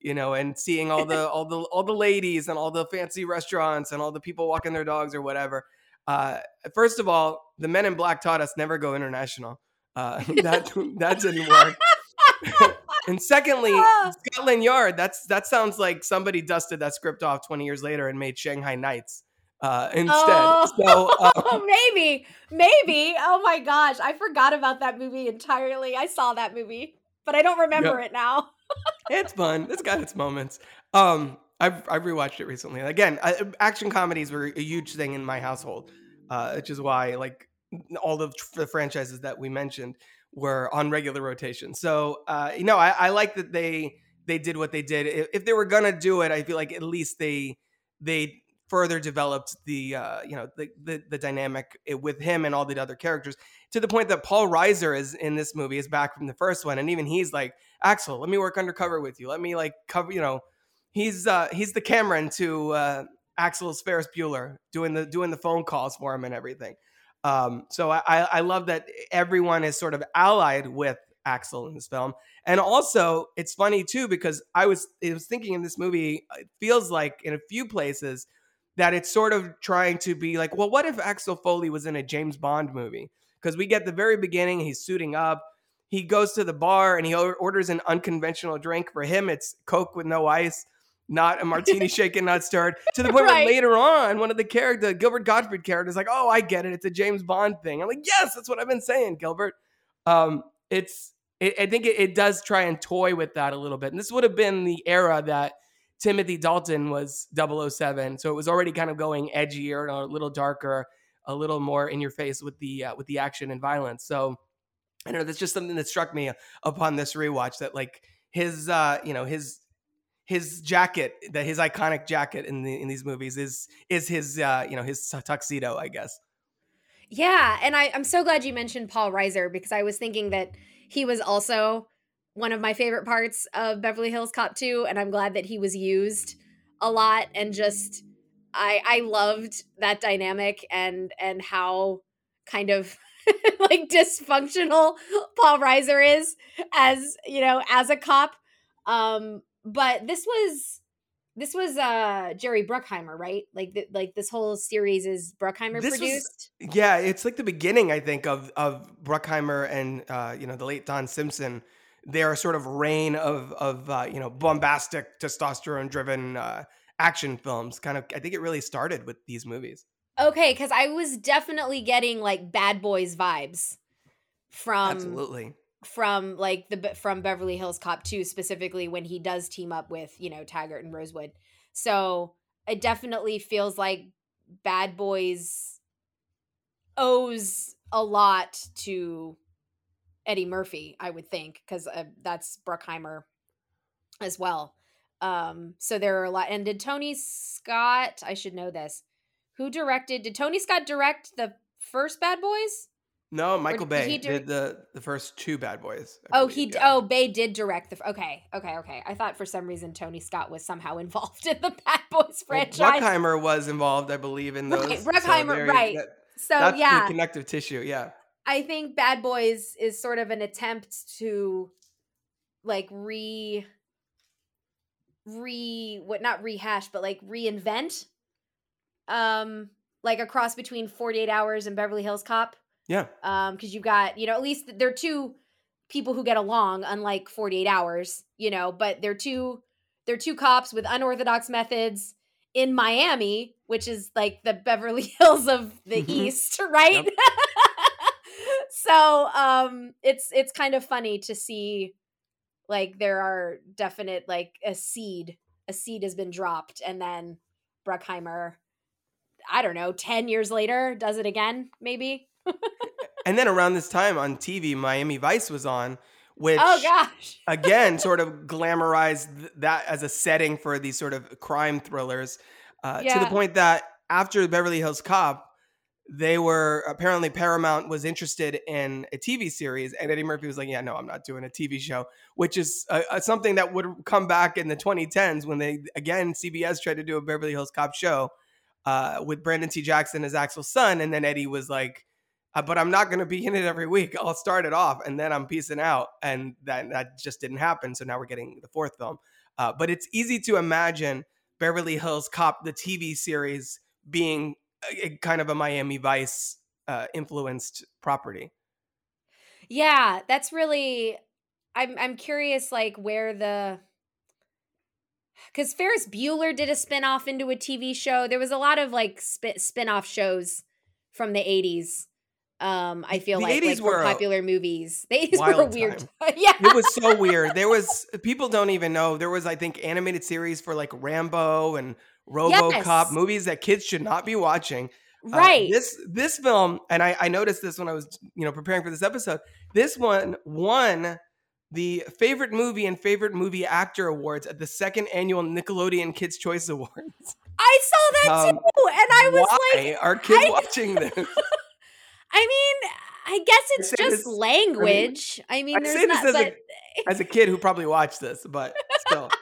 you know, and seeing all the all the all the ladies and all the fancy restaurants and all the people walking their dogs or whatever. Uh, first of all, the Men in Black taught us never go international. Uh, that that didn't work. and secondly, Scotland Yard. That's that sounds like somebody dusted that script off 20 years later and made Shanghai Nights uh, instead. Oh, so um, maybe, maybe. Oh my gosh, I forgot about that movie entirely. I saw that movie, but I don't remember Yep. it now. it's fun. It's got its moments. Um, I've I've rewatched it recently. Again, I, action comedies were a huge thing in my household, uh, which is why like all the, the franchises that we mentioned were on regular rotation. So uh, you know, I, I like that they they did what they did. If, if they were gonna do it, I feel like at least they they further developed the uh, you know the, the the dynamic with him and all the other characters to the point that Paul Reiser is in this movie is back from the first one, and even he's like Axel, let me work undercover with you. Let me like cover, you know, he's uh he's the Cameron to uh Axel's Ferris Bueller doing the doing the phone calls for him and everything. Um so I I I love that everyone is sort of allied with Axel in this film. And also it's funny too because I was it was thinking in this movie it feels like in a few places that it's sort of trying to be like, well, what if Axel Foley was in a James Bond movie? Because we get the very beginning, he's suiting up, he goes to the bar and he orders an unconventional drink. For him, it's Coke with no ice, not a martini shaken, not stirred. To the point Right. where later on, one of the character, Gilbert Gottfried character, is like, "Oh, I get it. It's a James Bond thing." I'm like, "Yes, that's what I've been saying, Gilbert." Um, it's, it, I think it, it does try and toy with that a little bit, and this would have been the era that Timothy Dalton was 007, so it was already kind of going edgier and a little darker, a little more in your face with the uh, with the action and violence. So I don't know. That's just something that struck me upon this rewatch. That like his, uh, you know, his his jacket, that his iconic jacket in the in these movies is is his, uh, you know, his tuxedo, I guess. Yeah, and I, I'm so glad you mentioned Paul Reiser because I was thinking that he was also one of my favorite parts of Beverly Hills Cop 2, and I'm glad that he was used a lot and just I I loved that dynamic and and how kind of like dysfunctional Paul Reiser is as you know as a cop. Um, but this was this was uh Jerry Bruckheimer, right? Like th- like this whole series is Bruckheimer This was- produced. Yeah, it's like the beginning, I think, of of Bruckheimer and uh, you know the late Don Simpson. Their sort of reign of of uh, you know bombastic, testosterone driven uh, action films. Kind of, I think it really started with these movies. Okay, because I was definitely getting like Bad Boys vibes from Absolutely. from like the from Beverly Hills Cop 2 specifically when he does team up with, you know, Taggart and Rosewood. So, it definitely feels like Bad Boys owes a lot to Eddie Murphy, I would think, cuz uh, that's Bruckheimer as well. Um so there are a lot and did Tony Scott, I should know this. Who directed Did Tony Scott direct the first Bad Boys? No, Michael Bay he did the the first two Bad Boys. I Oh, believe, he yeah. oh Bay did direct the. Okay, okay, okay. I thought for some reason Tony Scott was somehow involved in the Bad Boys Well, franchise. Bruckheimer was involved, I believe, in those. Right, so Bruckheimer, there- right. that- so that's yeah, the connective tissue. Yeah. I think Bad Boys is sort of an attempt to like re re what not rehash but like reinvent um like a cross between 48 hours and Beverly Hills Cop Yeah. um because you've got you know at least they're two people who get along unlike 48 hours you know but they're two they're two cops with unorthodox methods in miami which is like the beverly hills of the Mhm. east right so um it's it's kind of funny to see like there are definite like a seed a seed has been dropped and then bruckheimer i don't know 10 years later does it again maybe? And then around this time on TV, Miami Vice was on, which oh gosh. again sort of glamorized that as a setting for these sort of crime thrillers uh, to the point that after Beverly Hills Cop, they were apparently Paramount was interested in a TV series, and Eddie Murphy was like, "Yeah, no, I'm not doing a TV show," which is uh, uh, something that would come back in the 2010s when they again CBS tried to do a Beverly Hills Cop show uh, with Brandon T. Jackson as Axel's son, and then Eddie was like, uh, "But I'm not going to be in it every week. I'll start it off, and then I'm piecing out," and that that just didn't happen. So now we're getting the fourth film, uh, but it's easy to imagine Beverly Hills Cop, the TV series, being a, kind of a Miami Vice uh, influenced property. Yeah, that's really. I'm I'm curious, like where the because Ferris Bueller did a spin-off into a TV show. There was a lot of like sp- spin-off shows from the 80s. Um, I feel The like, 80s like were popular movies. The 80s were weird. yeah. It was so weird. There was people don't even know there was I think animated series for like Rambo and RoboCop Yes. movies that kids should not be watching. Uh, right. this this film, and I, I noticed this when I was you know preparing for this episode. This one won the favorite movie and favorite movie actor awards at the second annual Nickelodeon Kids Choice Awards. I saw that Um, too. And I was Why like, are kids I- watching this? I mean, I guess it's just this- I mean, language. I mean, I there's say this not, as but a as a kid who probably watched this, but still.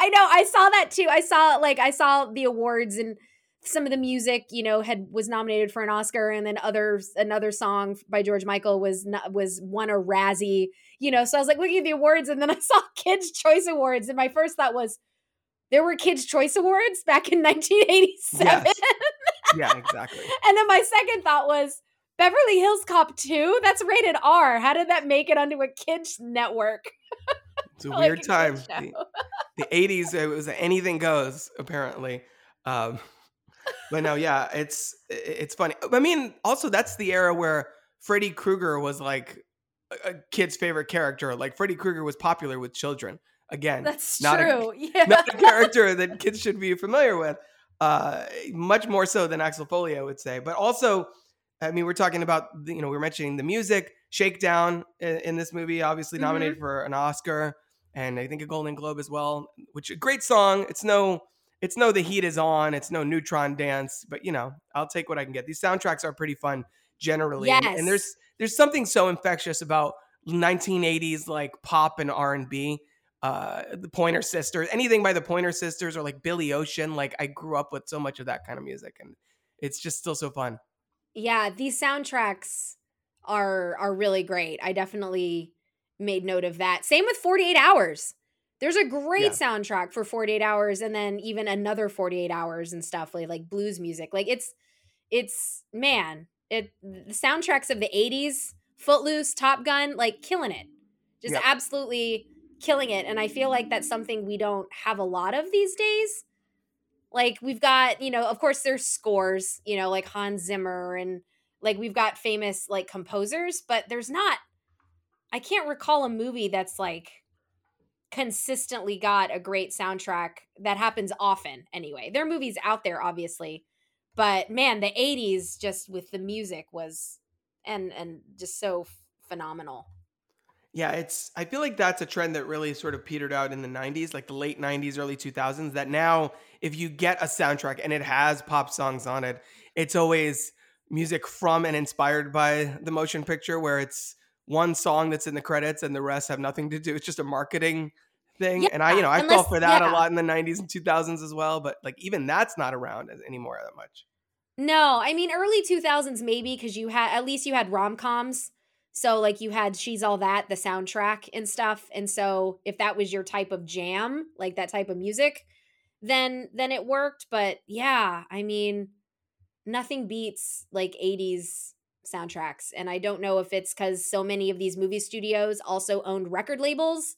I know I saw that too. I saw like I saw the awards and some of the music, you know, had was nominated for an Oscar, and then others another song by George Michael was not, was won a Razzie. You know, so I was like looking at the awards, and then I saw Kids Choice Awards, and my first thought was there were Kids Choice Awards back in 1987, Yes. yeah, exactly. and then my second thought was. Beverly Hills Cop 2? That's rated R. How did that make it onto a kids network? It's a weird a kid time. The, the 80s, it was anything goes, apparently. Um, but no, yeah, it's it's funny. I mean, also that's the era where Freddy Krueger was like a, a kid's favorite character. Like Freddy Krueger was popular with children. Again, That's not a- true. yeah. not a character that kids should be familiar with. Uh, much more so than Axel Foley, I would say. But also, I mean, we're talking about the- you know we are mentioning the music. Shakedown in, in this movie, obviously nominated for an Oscar and I think a Golden Globe as well. Which a great song. It's no, it's no The Heat Is On. It's no Neutron Dance. But you know, I'll take what I can get. These soundtracks are pretty fun generally. And- and there's there's something so infectious about 1980s like pop and R&B uh the Pointer Sisters, anything by the Pointer Sisters or like Billy Ocean. Like I grew up with so much of that kind of music, and it's just still so fun. yeah these soundtracks are are really great i definitely made note of that. Same with 48 hours. There's a great Yeah. soundtrack for 48 hours and then even another 48 hours and stuff like like blues music. Like it's it's man it the soundtracks of the 80s footloose top gun like killing it. Just Yeah. absolutely killing it. And i feel like that's something we don't have a lot of these days. Like we've got you know of course there's scores you know like hans zimmer and like we've got famous like composers but there's not i can't recall a movie that's like consistently got a great soundtrack that happens often anyway. There are movies out there obviously but man the 80s just with the music was and and just so phenomenal. Yeah, it's I feel like that's a trend that really sort of petered out in the 90s, like the late 90s, early 2000s that now if you get a soundtrack and it has pop songs on it, it's always music from and inspired by the motion picture where it's one song that's in the credits and the rest have nothing to do. It's just a marketing thing. and I, you know, I unless- fell for that yeah. a lot in the 90s and 2000s as well, but like even that's not around as- anymore that much. No, I mean early 2000s maybe because you had at least you had rom-coms. So like you had She's All That, the soundtrack and stuff. And so if that was your type of jam, like that type of music, then then it worked, but yeah, I mean nothing beats like 80s soundtracks. And I don't know if it's cuz so many of these movie studios also owned record labels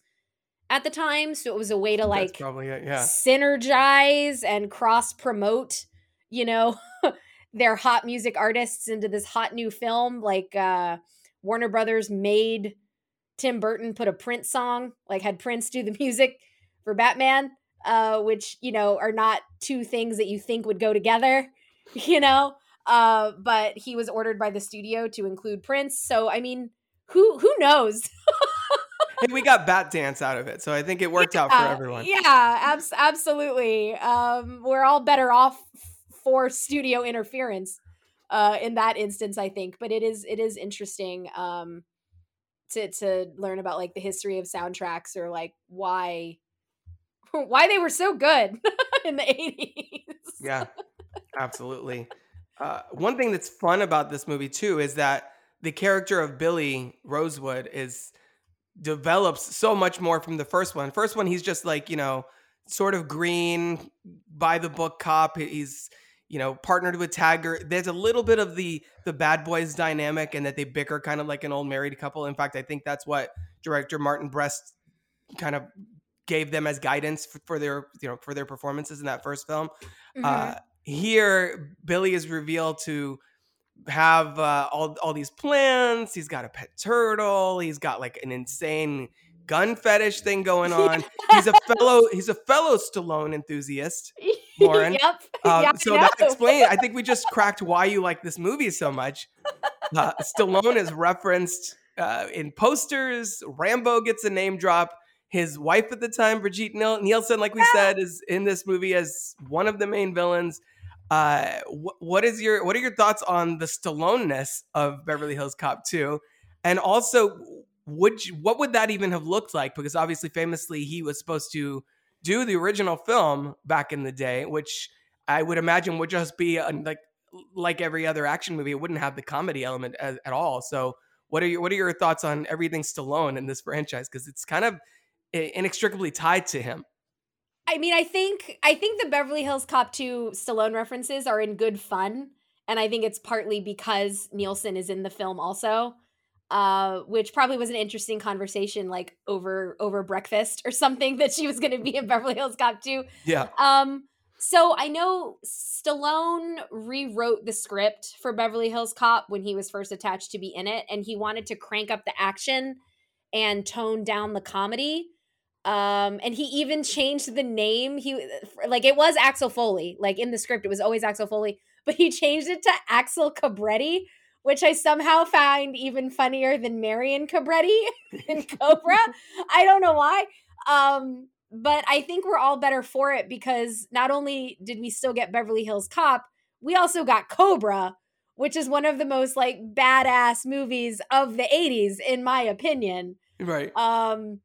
at the time, so it was a way to like probably it. Yeah. synergize and cross promote, you know, their hot music artists into this hot new film. Like uh Warner Brothers made Tim Burton put a Prince song, like had Prince do the music for Batman, uh, which, you know, are not two things that you think would go together, you know. Uh, but he was ordered by the studio to include Prince. So I mean, who who knows? Hey, we got Bat Dance out of it, so I think it worked out for everyone. Yeah, abs- absolutely. Um, we're all better off for studio interference. uh, in that instance, I think. But it is it is interesting um, to to learn about like the history of soundtracks or like why why they were so good in the 80s. Yeah, absolutely. Uh, one thing that's fun about this movie too is that the character of Billy Rosewood is develops so much more from the first one. First one, he's just like you know, sort of green, by the book cop. He's you know partnered with Taggart. There's a little bit of the the bad boys dynamic, and that they bicker kind of like an old married couple. In fact, I think that's what director Martin Brest kind of gave them as guidance for, for their you know for their performances in that first film. Mhm. Uh, here, Billy is revealed to have uh, all all these plans. He's got a pet turtle. He's got like an insane gun fetish thing going on. He's a fellow he's a fellow Stallone enthusiast. Lauren. yep. Um, Yeah, so that explains. I think we just cracked why you like this movie so much. Uh, Stallone is referenced uh, in posters. Rambo gets a name drop. His wife at the time, Brigitte Nielsen, like we said, is in this movie as one of the main villains. Uh, wh- what is your what are your thoughts on the Stallone-ness of Beverly Hills Cop 2? And also, would you, what would that even have looked like? Because obviously, famously, he was supposed to do the original film back in the day, which I would imagine would just be a, like like every other action movie. It wouldn't have the comedy element at, at all. So, what are your what are your thoughts on everything Stallone in this franchise? Because it's kind of inextricably tied to him. I mean, I think I think the Beverly Hills Cop 2 Stallone references are in good fun, and I think it's partly because Nielsen is in the film also. Uh, which probably was an interesting conversation like over over breakfast or something that she was going to be in Beverly Hills Cop 2. Yeah, Um, so I know Stallone rewrote the script for Beverly Hills Cop when he was first attached to be in it, and he wanted to crank up the action and tone down the comedy. Um, and he even changed the name. He like it was Axel Foley, like in the script, it was always Axel Foley, but he changed it to Axel Cobretti, which I somehow find even funnier than Marion Cobretti in Cobra. I don't know why. Um, but I think we're all better for it because not only did we still get Beverly Hills Cop, we also got Cobra, which is one of the most like badass movies of the 80s in my opinion. right. Um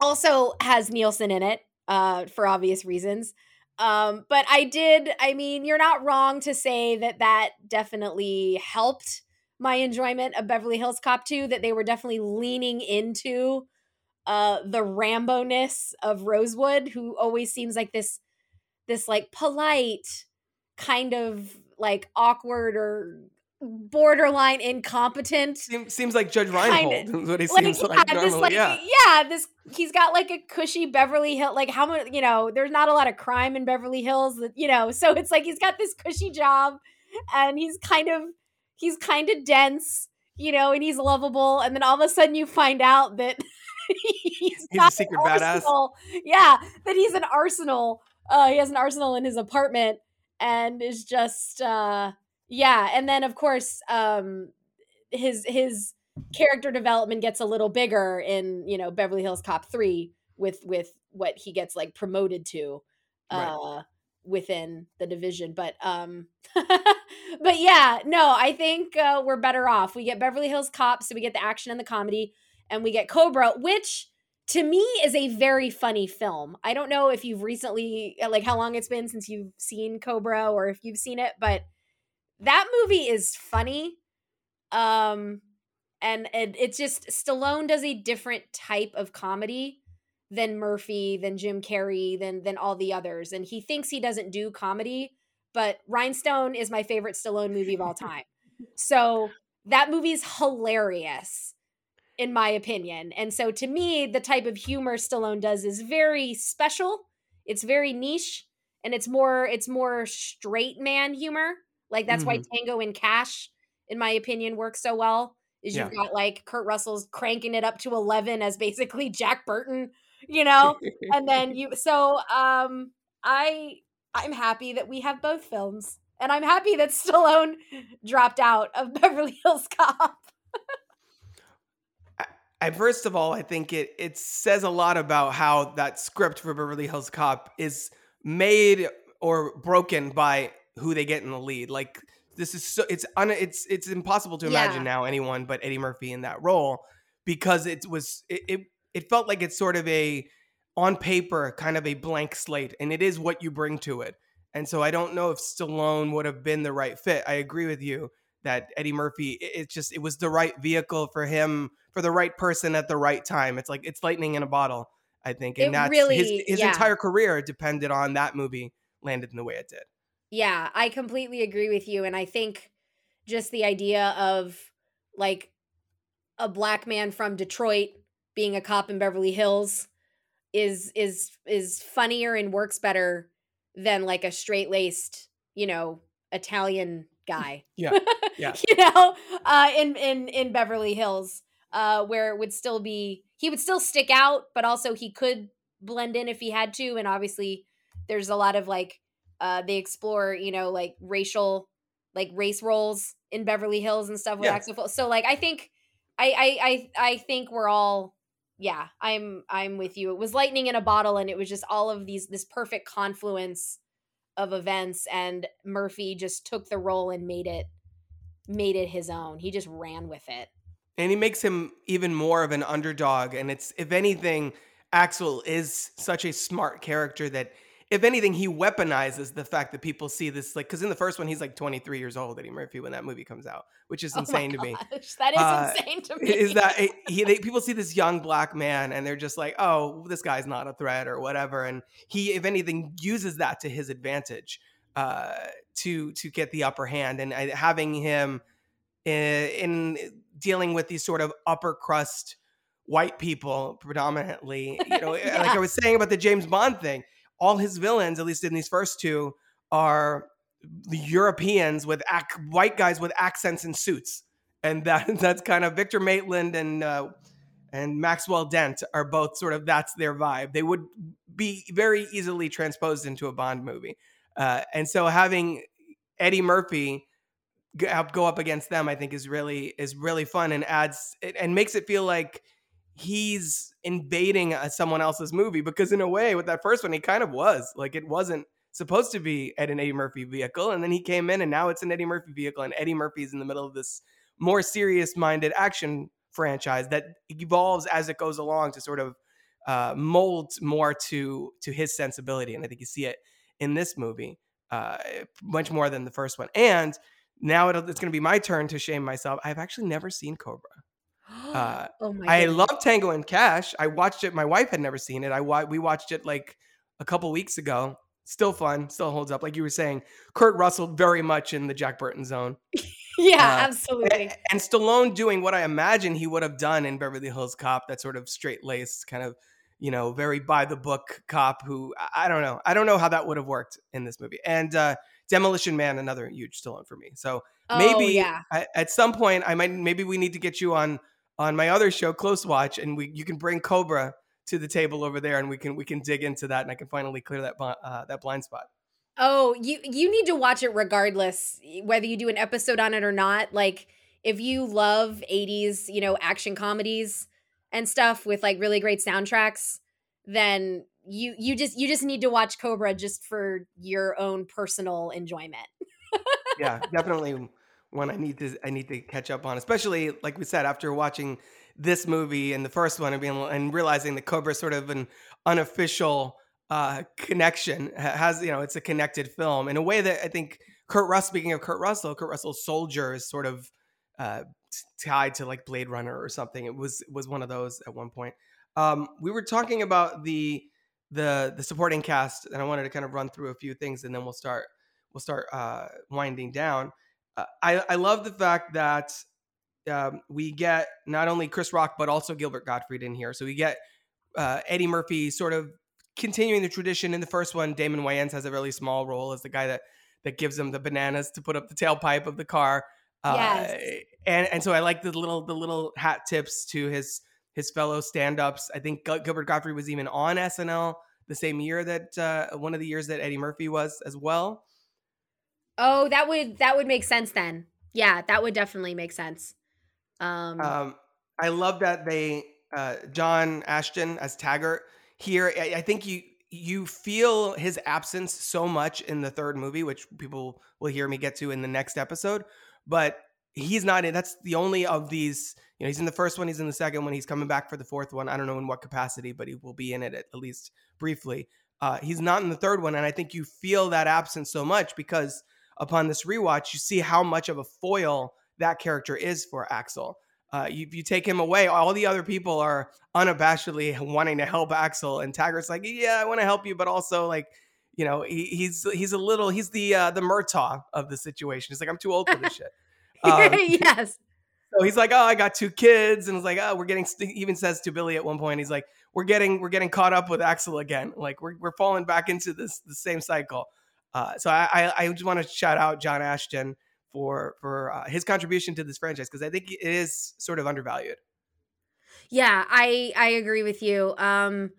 also has Nielsen in it uh for obvious reasons. Um but I did I mean you're not wrong to say that that definitely helped my enjoyment of Beverly Hills Cop 2 that they were definitely leaning into uh the Rambo-ness of Rosewood who always seems like this this like polite kind of like awkward or borderline incompetent Seems, seems like Judge Reinhold is what he like, seems yeah, like this like yeah. yeah, this he's got like a cushy Beverly Hill like how much you know, there's not a lot of crime in Beverly Hills that you know, so it's like he's got this cushy job and he's kind of he's kind of dense, you know, and he's lovable and then all of a sudden you find out that he's, He's a got an secret badass. Yeah, that he's an arsenal. Uh he has an arsenal in his apartment and is just uh yeah, and then of course um his his character development gets a little bigger in you know Beverly Hills Cop 3 with with what he gets like promoted to uh Right. within the division but um but yeah no I think uh, we're better off we get Beverly Hills Cop so we get the action and the comedy and we get Cobra which to me is a very funny film I don't know if you've recently like how long it's been since you've seen Cobra or if you've seen it but that movie is funny um and it, it's just Stallone does a different type of comedy than Murphy, than Jim Carrey, than than all the others, and he thinks he doesn't do comedy. But Rhinestone is my favorite Stallone movie of all time, so that movie's hilarious, in my opinion. And so to me, the type of humor Stallone does is very special. It's very niche, and it's more it's more straight man humor. Like that's why Tango and Cash, in my opinion, works so well. Is you've got like Kurt Russell's cranking it up to eleven as basically Jack Burton, you know, and then you. So um, I I'm happy that we have both films, and I'm happy that Stallone dropped out of Beverly Hills Cop. I, first of all, I think it it says a lot about how that script for Beverly Hills Cop is made or broken by who they get in the lead. Like this is so it's un, it's it's impossible to imagine Yeah. now anyone but Eddie Murphy in that role because it was it, it it felt like it's sort of a on paper kind of a blank slate and it is what you bring to it. And so I don't know if Stallone would have been the right fit. I agree with you that Eddie Murphy it, it's just it was the right vehicle for him for the right person at the right time. It's like it's lightning in a bottle, I think. And It that's really- his his yeah. entire career depended on that movie landed in the way it did. Yeah, I completely agree with you. And I think just the idea of like a black man from Detroit being a cop in Beverly Hills is is is funnier and works better than like a straight laced, you know, Italian guy. Yeah, yeah. you know, uh in in in Beverly Hills. Uh where it would still be he would still stick out, but also he could blend in if he had to. And obviously there's a lot of like uh they explore you know like racial like race roles in beverly hills and stuff with Yeah. Axel so like i think I, I i i think we're all yeah i'm i'm with you. It was lightning in a bottle and it was just all of these this perfect confluence of events and murphy just took the role and made it made it his own. He just ran with it. And he makes him even more of an underdog and it's if anything axel is such a smart character that if anything he weaponizes the fact that people see this like because in the first one he's like 23 years old eddie murphy when that movie comes out which is Oh insane to me. that is Uh, insane to me. is that he, they, people see this young black man and they're just like oh this guy's not a threat or whatever and he if anything uses that to his advantage uh, to to get the upper hand and uh, having him in, in dealing with these sort of upper crust white people predominantly you know like i was saying about the james bond thing all his villains at least in these first two are the europeans with ac- white guys with accents and suits. And that that's kind of victor maitland and uh, and maxwell dent are both sort of that's their vibe. They would be very easily transposed into a bond movie. Uh, and so having eddie murphy go up, against them, I think is really is really fun and adds and makes it feel like he's invading uh, someone else's movie because in a way with that first one he kind of was like it wasn't supposed to be at an Eddie Murphy vehicle and then he came in and now it's an Eddie Murphy vehicle and Eddie Murphy's in the middle of this more serious minded action franchise that evolves as it goes along to sort of uh, mold more to to his sensibility and I think you see it in this movie uh, much more than the first one and now it's going to be my turn to shame myself. I've actually never seen Cobra. Uh, oh my I goodness. love Tango and Cash. I watched it. My wife had never seen it. I wa- we watched it like a couple weeks ago. Still fun. Still holds up. Like you were saying, Kurt Russell very much in the Jack Burton zone. yeah uh, absolutely And, and Stallone doing what I imagine he would have done in Beverly Hills Cop. That sort of straight laced, kind of you know, very by the book cop. Who I, don't know. I don't know how that would have worked in this movie. And uh, Demolition Man, another huge Stallone for me. So oh maybe yeah I, at some point I might maybe we need to get you on on my other show Close Watch and we you can bring Cobra to the table over there and we can we can dig into that and I can finally clear that uh, that blind spot. Oh, you you need to watch it regardless whether you do an episode on it or not. Like if you love 80s, you know, action comedies and stuff with like really great soundtracks, then you you just you just need to watch Cobra just for your own personal enjoyment. Yeah, definitely one I need to I need to catch up on, especially like we said after watching this movie and the first one and being and realizing that Cobra sort of an unofficial uh, connection has you know it's a connected film in a way that I think Kurt Russell. Speaking of Kurt Russell, Kurt Russell's Soldier is sort of uh, tied to like Blade Runner or something. It was was one of those at one point. Um, we were talking about the the the supporting cast, and I wanted to kind of run through a few things, and then we'll start we'll start uh, winding down. Uh, I I love the fact that um, we get not only Chris Rock but also Gilbert Gottfried in here. So we get uh, Eddie Murphy sort of continuing the tradition. In the first one, Damon Wayans has a really small role as the guy that that gives him the bananas to put up the tailpipe of the car. Uh, Yes. and and so I like the little the little hat tips to his his fellow stand ups. I think Gilbert Gottfried was even on SNL the same year that uh, one of the years that Eddie Murphy was as well. Oh, that would that would make sense then. Yeah, that would definitely make sense. Um, Um, I love that they uh, John Ashton as Taggart here. I, I think you you feel his absence so much in the third movie, which people will hear me get to in the next episode. But he's not in. That's the only of these. You know, he's in the first one. He's in the second one. He's coming back for the fourth one. I don't know in what capacity, but he will be in it at, at least briefly. Uh, he's not in the third one, and I think you feel that absence so much because upon this rewatch, you see how much of a foil that character is for Axel. Uh, you, you take him away, all the other people are unabashedly wanting to help Axel, and Taggart's like, "Yeah, I want to help you, but also like, you know, he, he's he's a little he's the uh, the Murtaugh of the situation. He's like, I'm too old for this shit. Um, yes. So he's like, oh, I got two kids, and it's like, oh, we're getting. He even says to Billy at one point, he's like, we're getting we're getting caught up with Axel again. Like we're we're falling back into this the same cycle. Uh, so I I, I just want to shout out John Ashton for for uh, his contribution to this franchise because I think it is sort of undervalued. Yeah, I I agree with you. Um,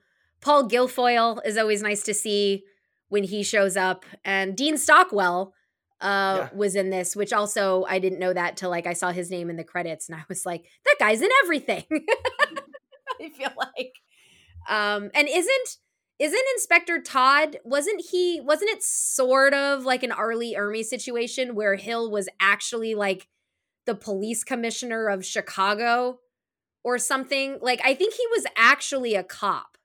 Paul Guilfoyle is always nice to see when he shows up, and Dean Stockwell uh yeah. was in this which also i didn't know that till like i saw his name in the credits and i was like that guy's in everything i feel like um and isn't isn't inspector todd wasn't he wasn't it sort of like an R. Ermy situation where hill was actually like the police commissioner of chicago or something like i think he was actually a cop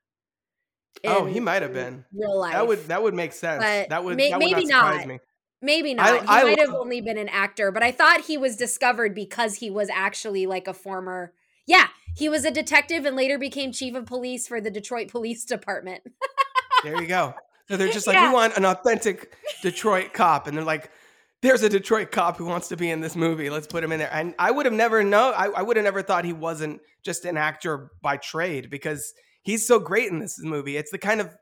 oh he might have been real life that would that would make sense but that would may, that would maybe not surprise not. me Maybe not. I- he I might have only been an actor, but I thought he was discovered because he was actually like a former. Yeah, he was a detective and later became chief of police for the Detroit Police Department. There you go. So they're just like, Yeah. we want an authentic Detroit cop, and they're like, there's a Detroit cop who wants to be in this movie. Let's put him in there. And I would have never known. I, I would have never thought he wasn't just an actor by trade because he's so great in this movie. It's the kind of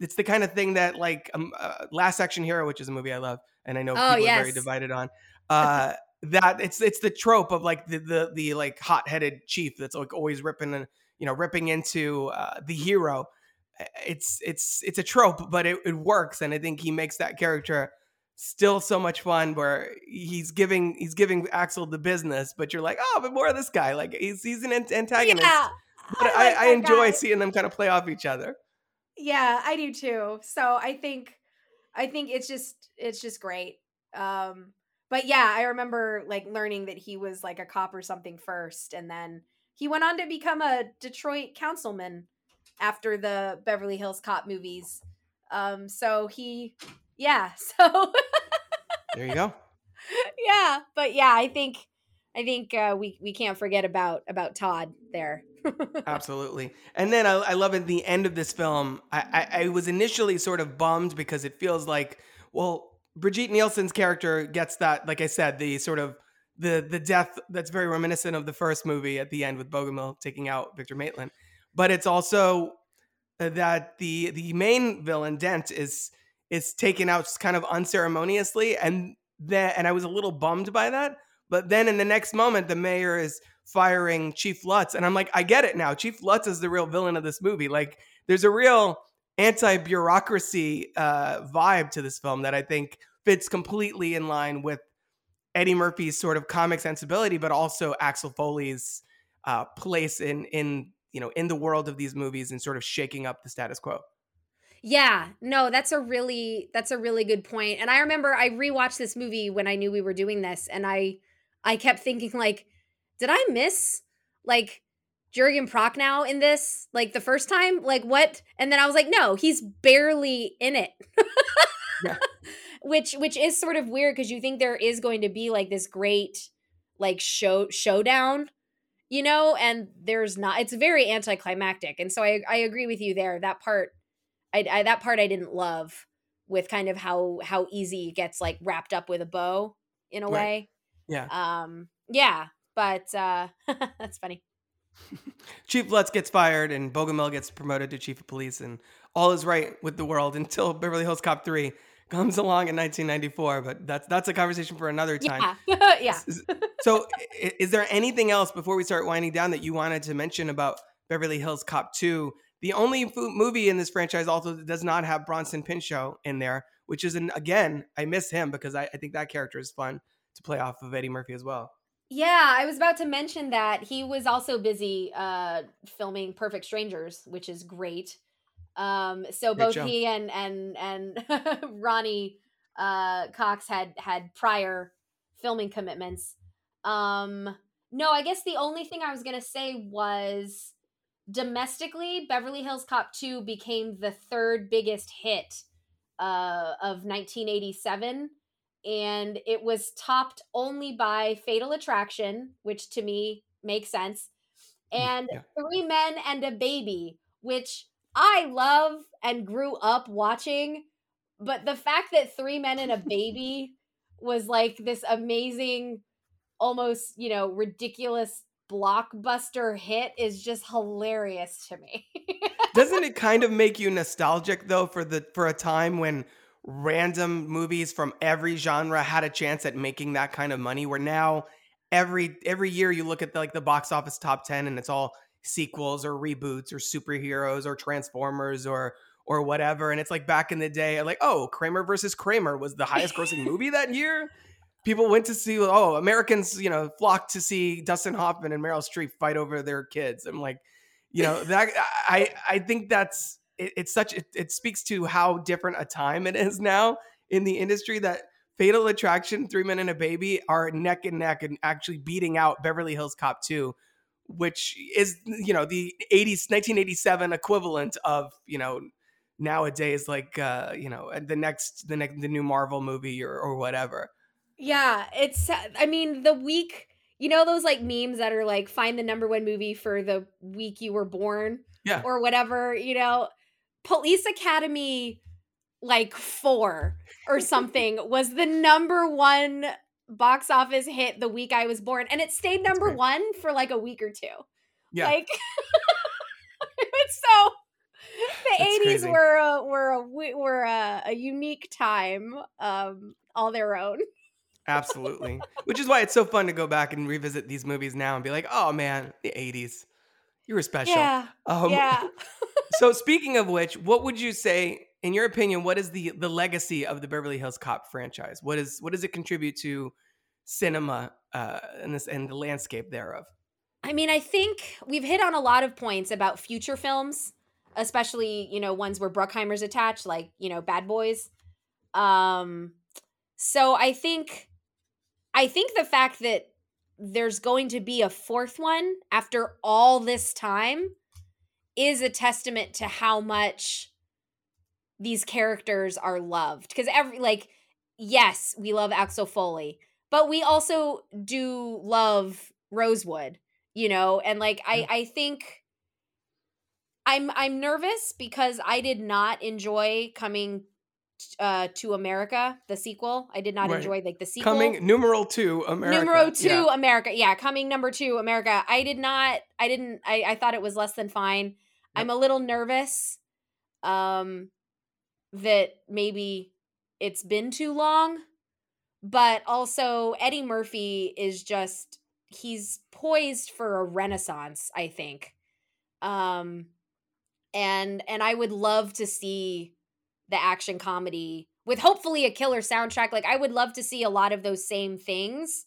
it's the kind of thing that like um, uh, Last Action Hero, which is a movie I love, and I know Oh, people are very divided on. Uh, that it's it's the trope of like the the the like hot headed chief that's like always ripping and you know ripping into uh, the hero. It's it's it's a trope, but it, it works, and I think he makes that character still so much fun. Where he's giving he's giving Axel the business, but you're like, oh, but more of this guy. Like he's he's an antagonist. Yeah, But I I, like I, that enjoy guy. seeing them kind of play off each other. Yeah, I do too. So I think I think it's just it's just great. Um but yeah, I remember like learning that he was like a cop or something first and then he went on to become a Detroit councilman after the Beverly Hills Cop movies. Um so he yeah, so There you go. yeah, but yeah, I think I think uh, we we can't forget about about Todd there. Absolutely. And then I, I love at the end of this film, I, I, I was initially sort of bummed because it feels like, well, Brigitte Nielsen's character gets that, like I said, the sort of the the death that's very reminiscent of the first movie at the end with Bogomil taking out Victor Maitland. But it's also uh, that the the main villain Dent is is taken out kind of unceremoniously, and then and I was a little bummed by that. But then in the next moment, the mayor is firing Chief Lutz, and I'm like, I get it now. Chief Lutz is the real villain of this movie. Like, there's a real anti-bureaucracy uh, vibe to this film that I think fits completely in line with Eddie Murphy's sort of comic sensibility, but also Axel Foley's uh, place in in you know in the world of these movies and sort of shaking up the status quo. Yeah, no, that's a really that's a really good point. And I remember I rewatched this movie when I knew we were doing this and I I kept thinking like did I miss like Jurgen Prochnow in this like the first time? Like what? And then I was like no, he's barely in it. Which which is sort of weird because you think there is going to be like this great like show showdown you know and there's not it's very anticlimactic and so i i agree with you there that part I, I that part I didn't love with kind of how how easy it gets like wrapped up with a bow in a Right. way. Yeah. Um yeah, but uh that's funny. Chief Lutz gets fired and Bogomil gets promoted to chief of police, and all is right with the world until Beverly Hills Cop 3 comes along in 1994. But that's that's a conversation for another time. Yeah. yeah. So, is there anything else before we start winding down that you wanted to mention about Beverly Hills Cop 2? The only movie in this franchise also that does not have Bronson Pinchot in there, which is an again, I miss him because I, I think that character is fun to play off of Eddie Murphy as well. Yeah, I was about to mention that he was also busy uh filming Perfect Strangers, which is great. Um, so Great both show. he and and and Ronny uh, Cox had had prior filming commitments. Um, no, I guess the only thing I was gonna say was domestically, Beverly Hills Cop Two became the third biggest hit uh, of 1987, and it was topped only by Fatal Attraction, which to me makes sense, and yeah. Three Men and a Baby, which I love and grew up watching. But the fact that Three Men and a Baby was like this amazing, almost, you know, ridiculous blockbuster hit is just hilarious to me. Doesn't it kind of make you nostalgic though for the for a time when random movies from every genre had a chance at making that kind of money where now every every year you look at the, like the box office top 10 and it's all sequels or reboots or superheroes or transformers or or whatever and it's like back in the day like oh Kramer versus Kramer was the highest grossing movie that year? People went to see oh Americans you know flocked to see Dustin Hoffman and Meryl Streep fight over their kids I'm like you know that I I think that's it, it's such it, it speaks to how different a time it is now in the industry that Fatal Attraction, Three Men and a Baby are neck and neck and actually beating out Beverly Hills Cop 2, which is you know the 80s 1987 equivalent of you know nowadays like uh you know the next the next the new Marvel movie or or whatever. Yeah, it's I mean the week, you know those like memes that are like find the number 1 movie for the week you were born Yeah. or whatever, you know. Police Academy like 4 or something was the number 1 box office hit the week I was born and it stayed number 1 for like a week or two. Yeah. Like so the 80s were a, were a were a, a unique time um all their own. Absolutely. Which is why it's so fun to go back and revisit these movies now and be like, "Oh man, the 80s. You were special." Yeah. Um, yeah. so speaking of which, what would you say, in your opinion, what is the the legacy of the Beverly Hills Cop franchise? What is what does it contribute to cinema uh, and this and the landscape thereof? I mean, I think we've hit on a lot of points about future films, especially, you know, ones where Bruckheimer's attached, like, you know, Bad Boys. Um so I think I think the fact that there's going to be a fourth one after all this time is a testament to how much these characters are loved because every like yes, we love Axel Foley, but we also do love Rosewood, you know, and like I I think I'm I'm nervous because I did not enjoy coming uh to America, the sequel. I did not Right. enjoy like the sequel. Coming numeral two, America. Numero two, Yeah. America. Yeah, coming number two, America. I did not. I didn't. I, I thought it was less than fine. I'm a little nervous, um, that maybe it's been too long, but also Eddie Murphy is just he's poised for a renaissance. I think, um, and and I would love to see the action comedy with hopefully a killer soundtrack like i would love to see a lot of those same things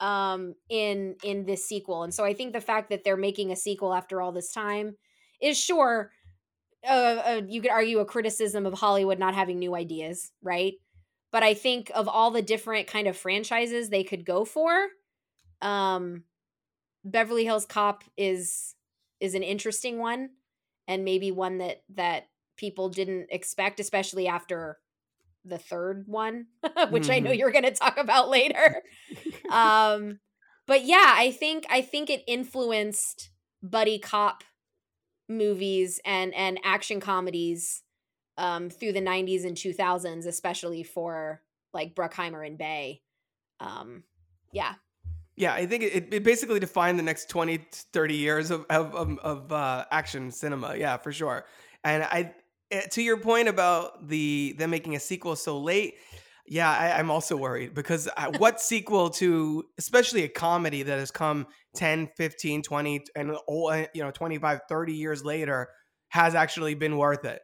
um in in this sequel and so i think the fact that they're making a sequel after all this time is sure uh, you could argue a criticism of hollywood not having new ideas right but i think of all the different kind of franchises they could go for um beverly hills cop is is an interesting one and maybe one that that people didn't expect especially after the third one which i know Mhm. you're going to talk about later um but yeah i think i think it influenced buddy cop movies and and action comedies um through the 90s and 2000s especially for like bruckheimer and bay um yeah Yeah, I think it, it basically defined the next 20 30 years of, of, of, of uh, action cinema. Yeah, for sure. And I, eh, to your point about the them making a sequel so late, yeah, I, I'm also worried because uh, what sequel to, especially a comedy that has come 10, 15, 20, and eh, you know, 25, 30 years later has actually been worth it.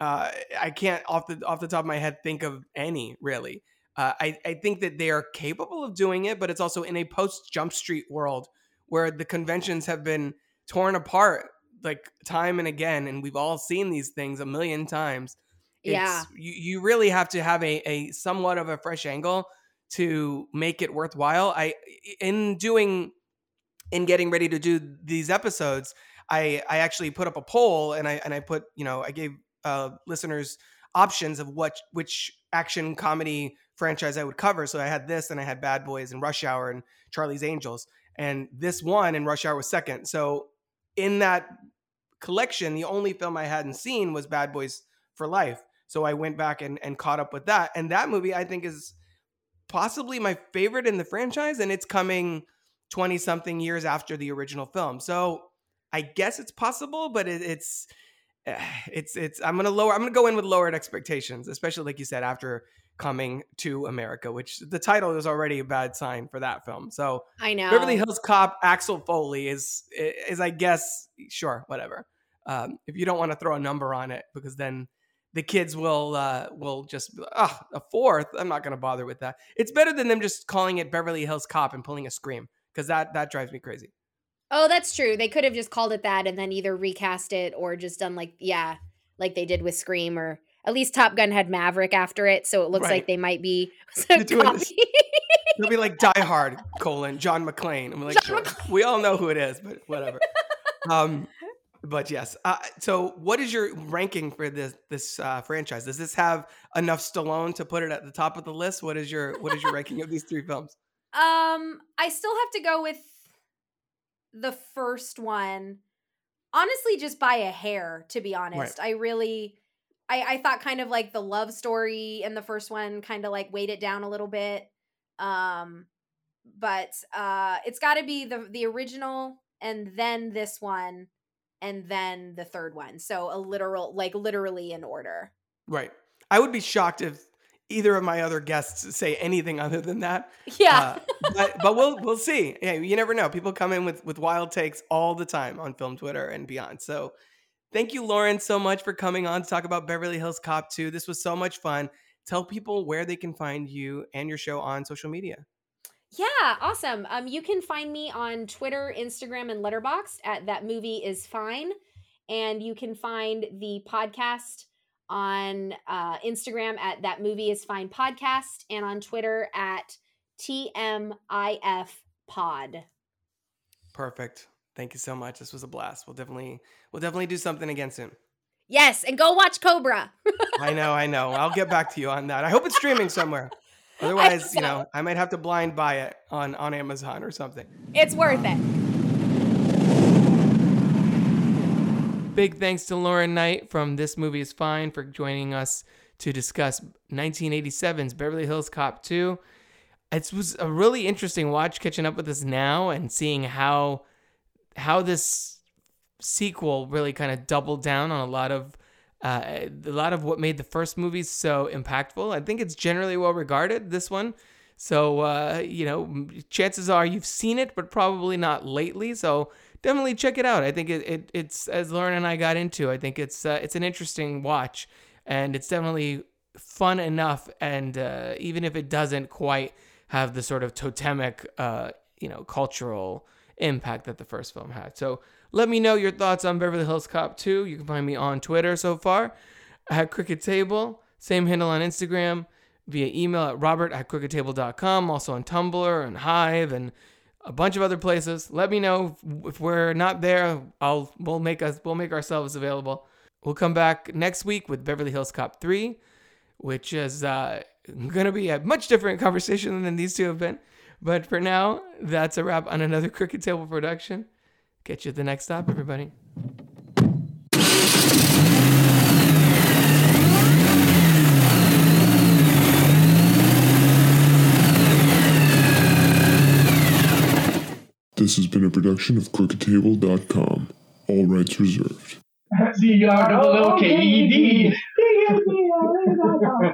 Uh, I can't off the off the top of my head think of any really. Uh, I, I think that they are capable of doing it, but it's also in a post Jump Street world where the conventions have been torn apart like time and again, and we've all seen these things a million times. It's, Yeah. you you really have to have a a somewhat of a fresh angle to make it worthwhile. I in doing in getting ready to do these episodes, I I actually put up a poll and I and I put you know I gave uh, listeners options of what which action comedy franchise I would cover. So I had this and I had Bad Boys and Rush Hour and Charlie's Angels, and this one and Rush Hour was second. So in that collection, the only film I hadn't seen was Bad Boys for Life. So I went back and, and caught up with that. And that movie I think is possibly my favorite in the franchise, and it's coming 20 something years after the original film. So I guess it's possible, but it, it's it's it's I'm gonna lower I'm gonna go in with lowered expectations, especially like you said, after coming to America, which the title is already a bad sign for that film. So I know. Beverly Hills Cop Axel Foley is is I guess sure whatever. Um, if you don't want to throw a number on it, because then the kids will uh, will just ah a fourth. I'm not going to bother with that. It's better than them just calling it Beverly Hills Cop and pulling a scream because that that drives me crazy. Oh, that's true. They could have just called it that and then either recast it or just done like yeah, like they did with Scream or at least Top Gun had Maverick after it, so it looks Right. like they might be They're doing copy. this- It'll be like Die Hard colon John McClane. I'm like, sure. we all know who it is, but whatever. um, but yes. Uh, so, what is your ranking for this this uh, franchise? Does this have enough Stallone to put it at the top of the list? What is your what is your ranking of these three films? Um, I still have to go with the first one. Honestly, just by a hair, to be honest. I really I, I thought kind of like the love story in the first one kind of like weighed it down a little bit. Um but uh it's gotta be the the original and then this one and then the third one. So a literal like literally in order. Right. I would be shocked if either of my other guests say anything other than that. Yeah. Uh, but but we'll we'll see. Yeah, you never know. People come in with with wild takes all the time on film Twitter and beyond. So thank you, Lauren, so much for coming on to talk about Beverly Hills Cop 2. This was so much fun. Tell people where they can find you and your show on social media. Yeah, awesome. Um, you can find me on Twitter, Instagram, and Letterboxd at that movie is fine, and you can find the podcast on uh, Instagram at that movie is fine podcast, and on Twitter at TMIF pod. Perfect. Thank you so much. This was a blast. We'll definitely we'll definitely do something again soon. Yes, and go watch Cobra. I know, I know. I'll get back to you on that. I hope it's streaming somewhere. Otherwise, you know, I might have to blind buy it on on Amazon or something. It's worth it. Big thanks to Lauren Knight from This Movie is Fine for joining us to discuss 1987's Beverly Hills Cop 2. It was a really interesting watch catching up with this now and seeing how how this sequel really kind of doubled down on a lot of uh, a lot of what made the first movie so impactful. I think it's generally well regarded. This one, so uh, you know, chances are you've seen it, but probably not lately. So definitely check it out. I think it, it it's as Lauren and I got into. I think it's uh, it's an interesting watch, and it's definitely fun enough. And uh, even if it doesn't quite have the sort of totemic, uh, you know, cultural impact that the first film had. So let me know your thoughts on Beverly Hills Cop 2. You can find me on Twitter so far at Crooked Table. Same handle on Instagram via email at robert at crookedtable.com. Also on Tumblr and Hive and a bunch of other places. Let me know if we're not there. I'll we'll make us we'll make ourselves available. We'll come back next week with Beverly Hills Cop 3, which is uh, going to be a much different conversation than these two have been. But for now, that's a wrap on another Crooked Table production. Catch you at the next stop, everybody. This has been a production of CrookedTable.com. All rights reserved. C R O O K E D.